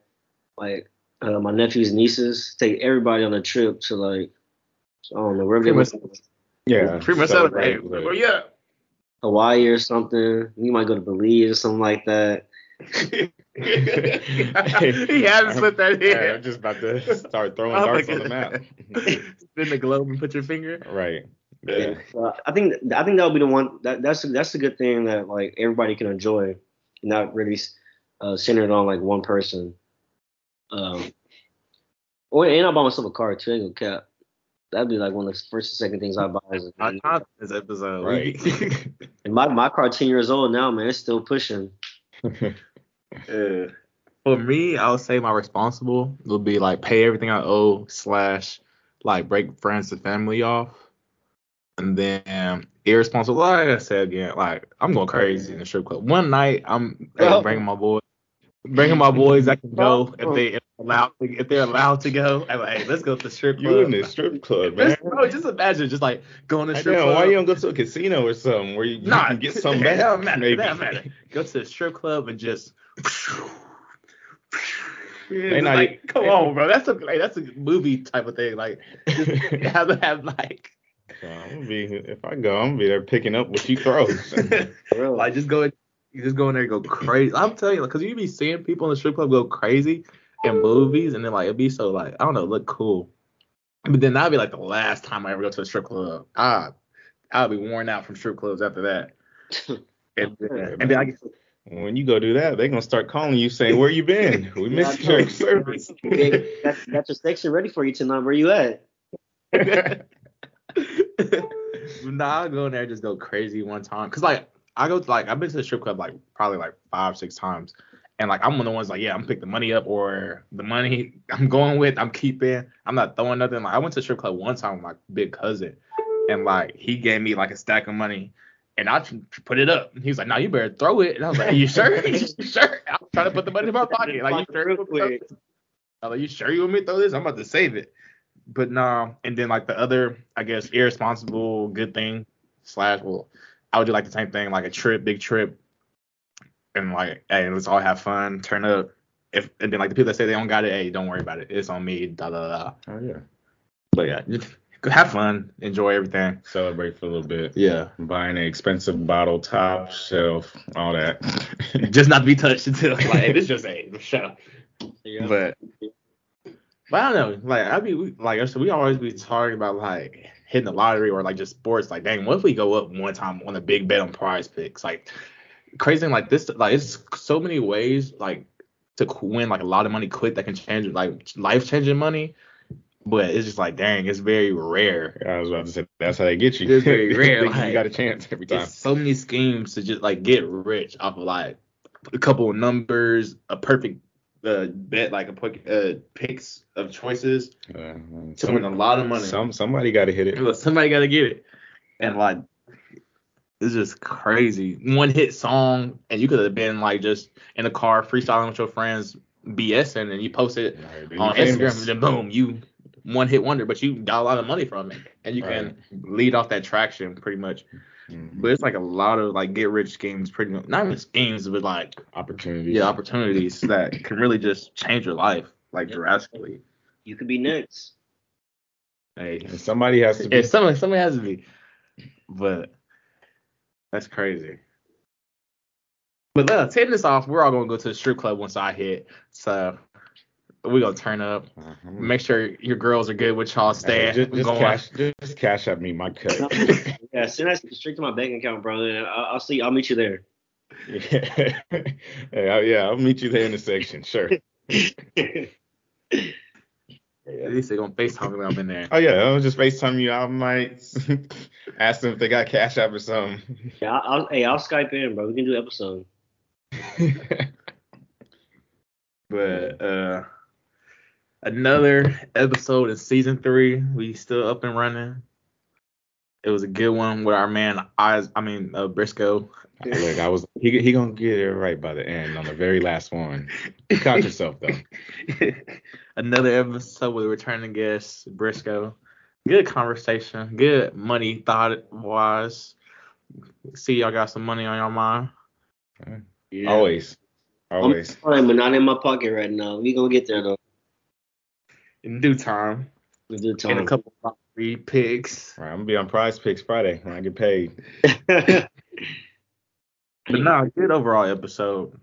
like uh, my nephews, nieces, take everybody on a trip to like I don't know wherever they Pretty want much- Yeah. Pretty much so, celebrate. right, Well, right. yeah. Hawaii or something. You might go to Belize or something like that. *laughs* he hasn't slipped that *laughs* Yeah, I'm just about to start throwing Oh darts on the map. *laughs* Spin the globe and put your finger. right. Yeah. Yeah. I think I think that would be the one that that's that's a good thing that like everybody can enjoy, not really uh, centered on like one person. Um, or and I buy myself a car too. Ain't gonna cap. That'd be like one of the first and second things I buy. Is a I caught this episode. Right. *laughs* and my my car ten years old now, man. It's still pushing. *laughs* Uh, for me, I would say my responsible would be like pay everything I owe slash like break friends and family off, and then irresponsible. Like I said again, like I'm going crazy in the strip club. One night, I'm hey, Oh. bringing my boys, bringing my boys I can go if they if allowed to, if they're allowed to go. I'm like, hey, let's go to the strip club. you in the strip club, man. Just, bro, just imagine just like going to the strip damn, club. why you don't go to a casino or something where you, you Nah, can get *laughs* some back? matter, maybe. don't matter. Go to the strip club and just. They It's *laughs* not like, come on, bro. That's a like, that's a movie type of thing. Like, *laughs* have to have like, So I'm gonna be if I go, I'm gonna be there picking up what you throw. *laughs* Bro. like just go, you just go in there and go crazy. I'm telling you, because you be seeing people in the strip club go crazy in movies, and then like it'd be so like I don't know, look cool. But then that'd be like the last time I ever go to a strip club. Ah, I'll be worn out from strip clubs after that. *laughs* And, and then I get when you go do that, they're gonna start calling you saying, "Where you been? *laughs* We missed Yeah, I your service." Got, got your section ready for you tonight. Where you at? *laughs* nah, I'll go in there and just go crazy one time. Cause like I go to like I've been to the strip club like probably like five, six times. And like I'm one of the ones like, yeah, I'm pick the money up or the money *laughs* I'm going with, I'm keeping. I'm not throwing nothing. Like I went to the strip club one time with my big cousin and like he gave me like a stack of money and I put it up. And he was like, no, you better throw it. And I was like, Are you sure? *laughs* you sure? I'm trying to put the money in my pocket. Like, you sure? you want me to throw this? I was like, you sure you want me to throw this? I'm about to save it. But nah, and then like the other, I guess, irresponsible good thing slash well, I would do like the same thing, like a trip, big trip, and like, hey, let's all have fun, turn up. If and then like the people that say they don't got it, hey, don't worry about it. It's on me. Da da da. Oh yeah. But yeah, just *laughs* have fun, enjoy everything. Celebrate for a little bit. Yeah, Buying an expensive bottle, top shelf, all that. *laughs* just not to be touched until like hey, *laughs* this just a show. Yeah. But but I don't know, like I be we- like I said, we always be talking about like hitting the lottery or like just sports. Like, dang, what if we go up one time on a big bet on prize picks? Like crazy thing like this, like it's so many ways like to win like a lot of money quick that can change like life changing money. But it's just like, dang, it's very rare. I was about to say that's how they get you. It's very *laughs* rare, you got a chance every time. It's so many schemes to just like get rich off of like a couple of numbers, a perfect uh, bet, like a pick, uh, picks of choices Uh, to win a lot of money. Some somebody got to hit it. Somebody got to get it. And like, it's just crazy. One hit song, and you could have been like just in a car freestyling with your friends, BSing, and you post it on Instagram, and then boom, you one hit wonder, but you got a lot of money from it, and you can lead off that traction pretty much. Mhm. But it's like a lot of like get rich schemes, pretty much not even schemes, but like Opportunities. yeah, opportunities that can really just change your life like Yep. drastically. You could be nuts. Hey, And somebody has to be. Yeah, somebody somebody has to be. But that's crazy. But uh, taking this off, we're all gonna go to the strip club once I hit. So we're gonna turn up. Uh-huh. Make sure your girls are good with y'all Hey, just, just cash, just cash up me my cut. *laughs* Yeah, send that straight to my bank account, bro. And I'll, I'll see. I'll meet you there. *laughs* yeah. Hey, I- yeah, I'll meet you there in the section. Sure. *laughs* At least they're gonna FaceTime me when I'm in there. Oh yeah, I'll just FaceTime you. I might ask them if they got cash app or something. Yeah, I'll, I'll, hey, I'll Skype in, bro. We can do an episode. But uh another episode in season three. We still up and running. It was a good one with our man Eyes I mean uh, Briscoe. Look, I was he he gonna get it right by the end on the very last one. You caught yourself though. *laughs* Another episode with returning guest Briscoe. Good conversation. Good money thought wise. See y'all got some money on your mind. Yeah. Always, Always. I'm always. fine, but not in my pocket right now. We gonna get there though. In due time. We do In time. a couple of free picks. All right, I'm gonna be on Prize Picks Friday when I get paid. *laughs* But no, good overall episode.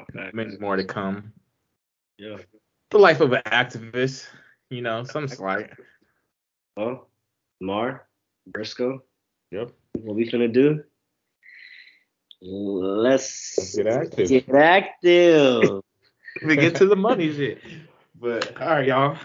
okay. Many more to come. Yeah. The life of an activist, you know, some slight. Well, Mar, Briscoe, Yep. what we finna do? Let's, Let's get active. Get active. *laughs* We get to the money shit. But all right, y'all.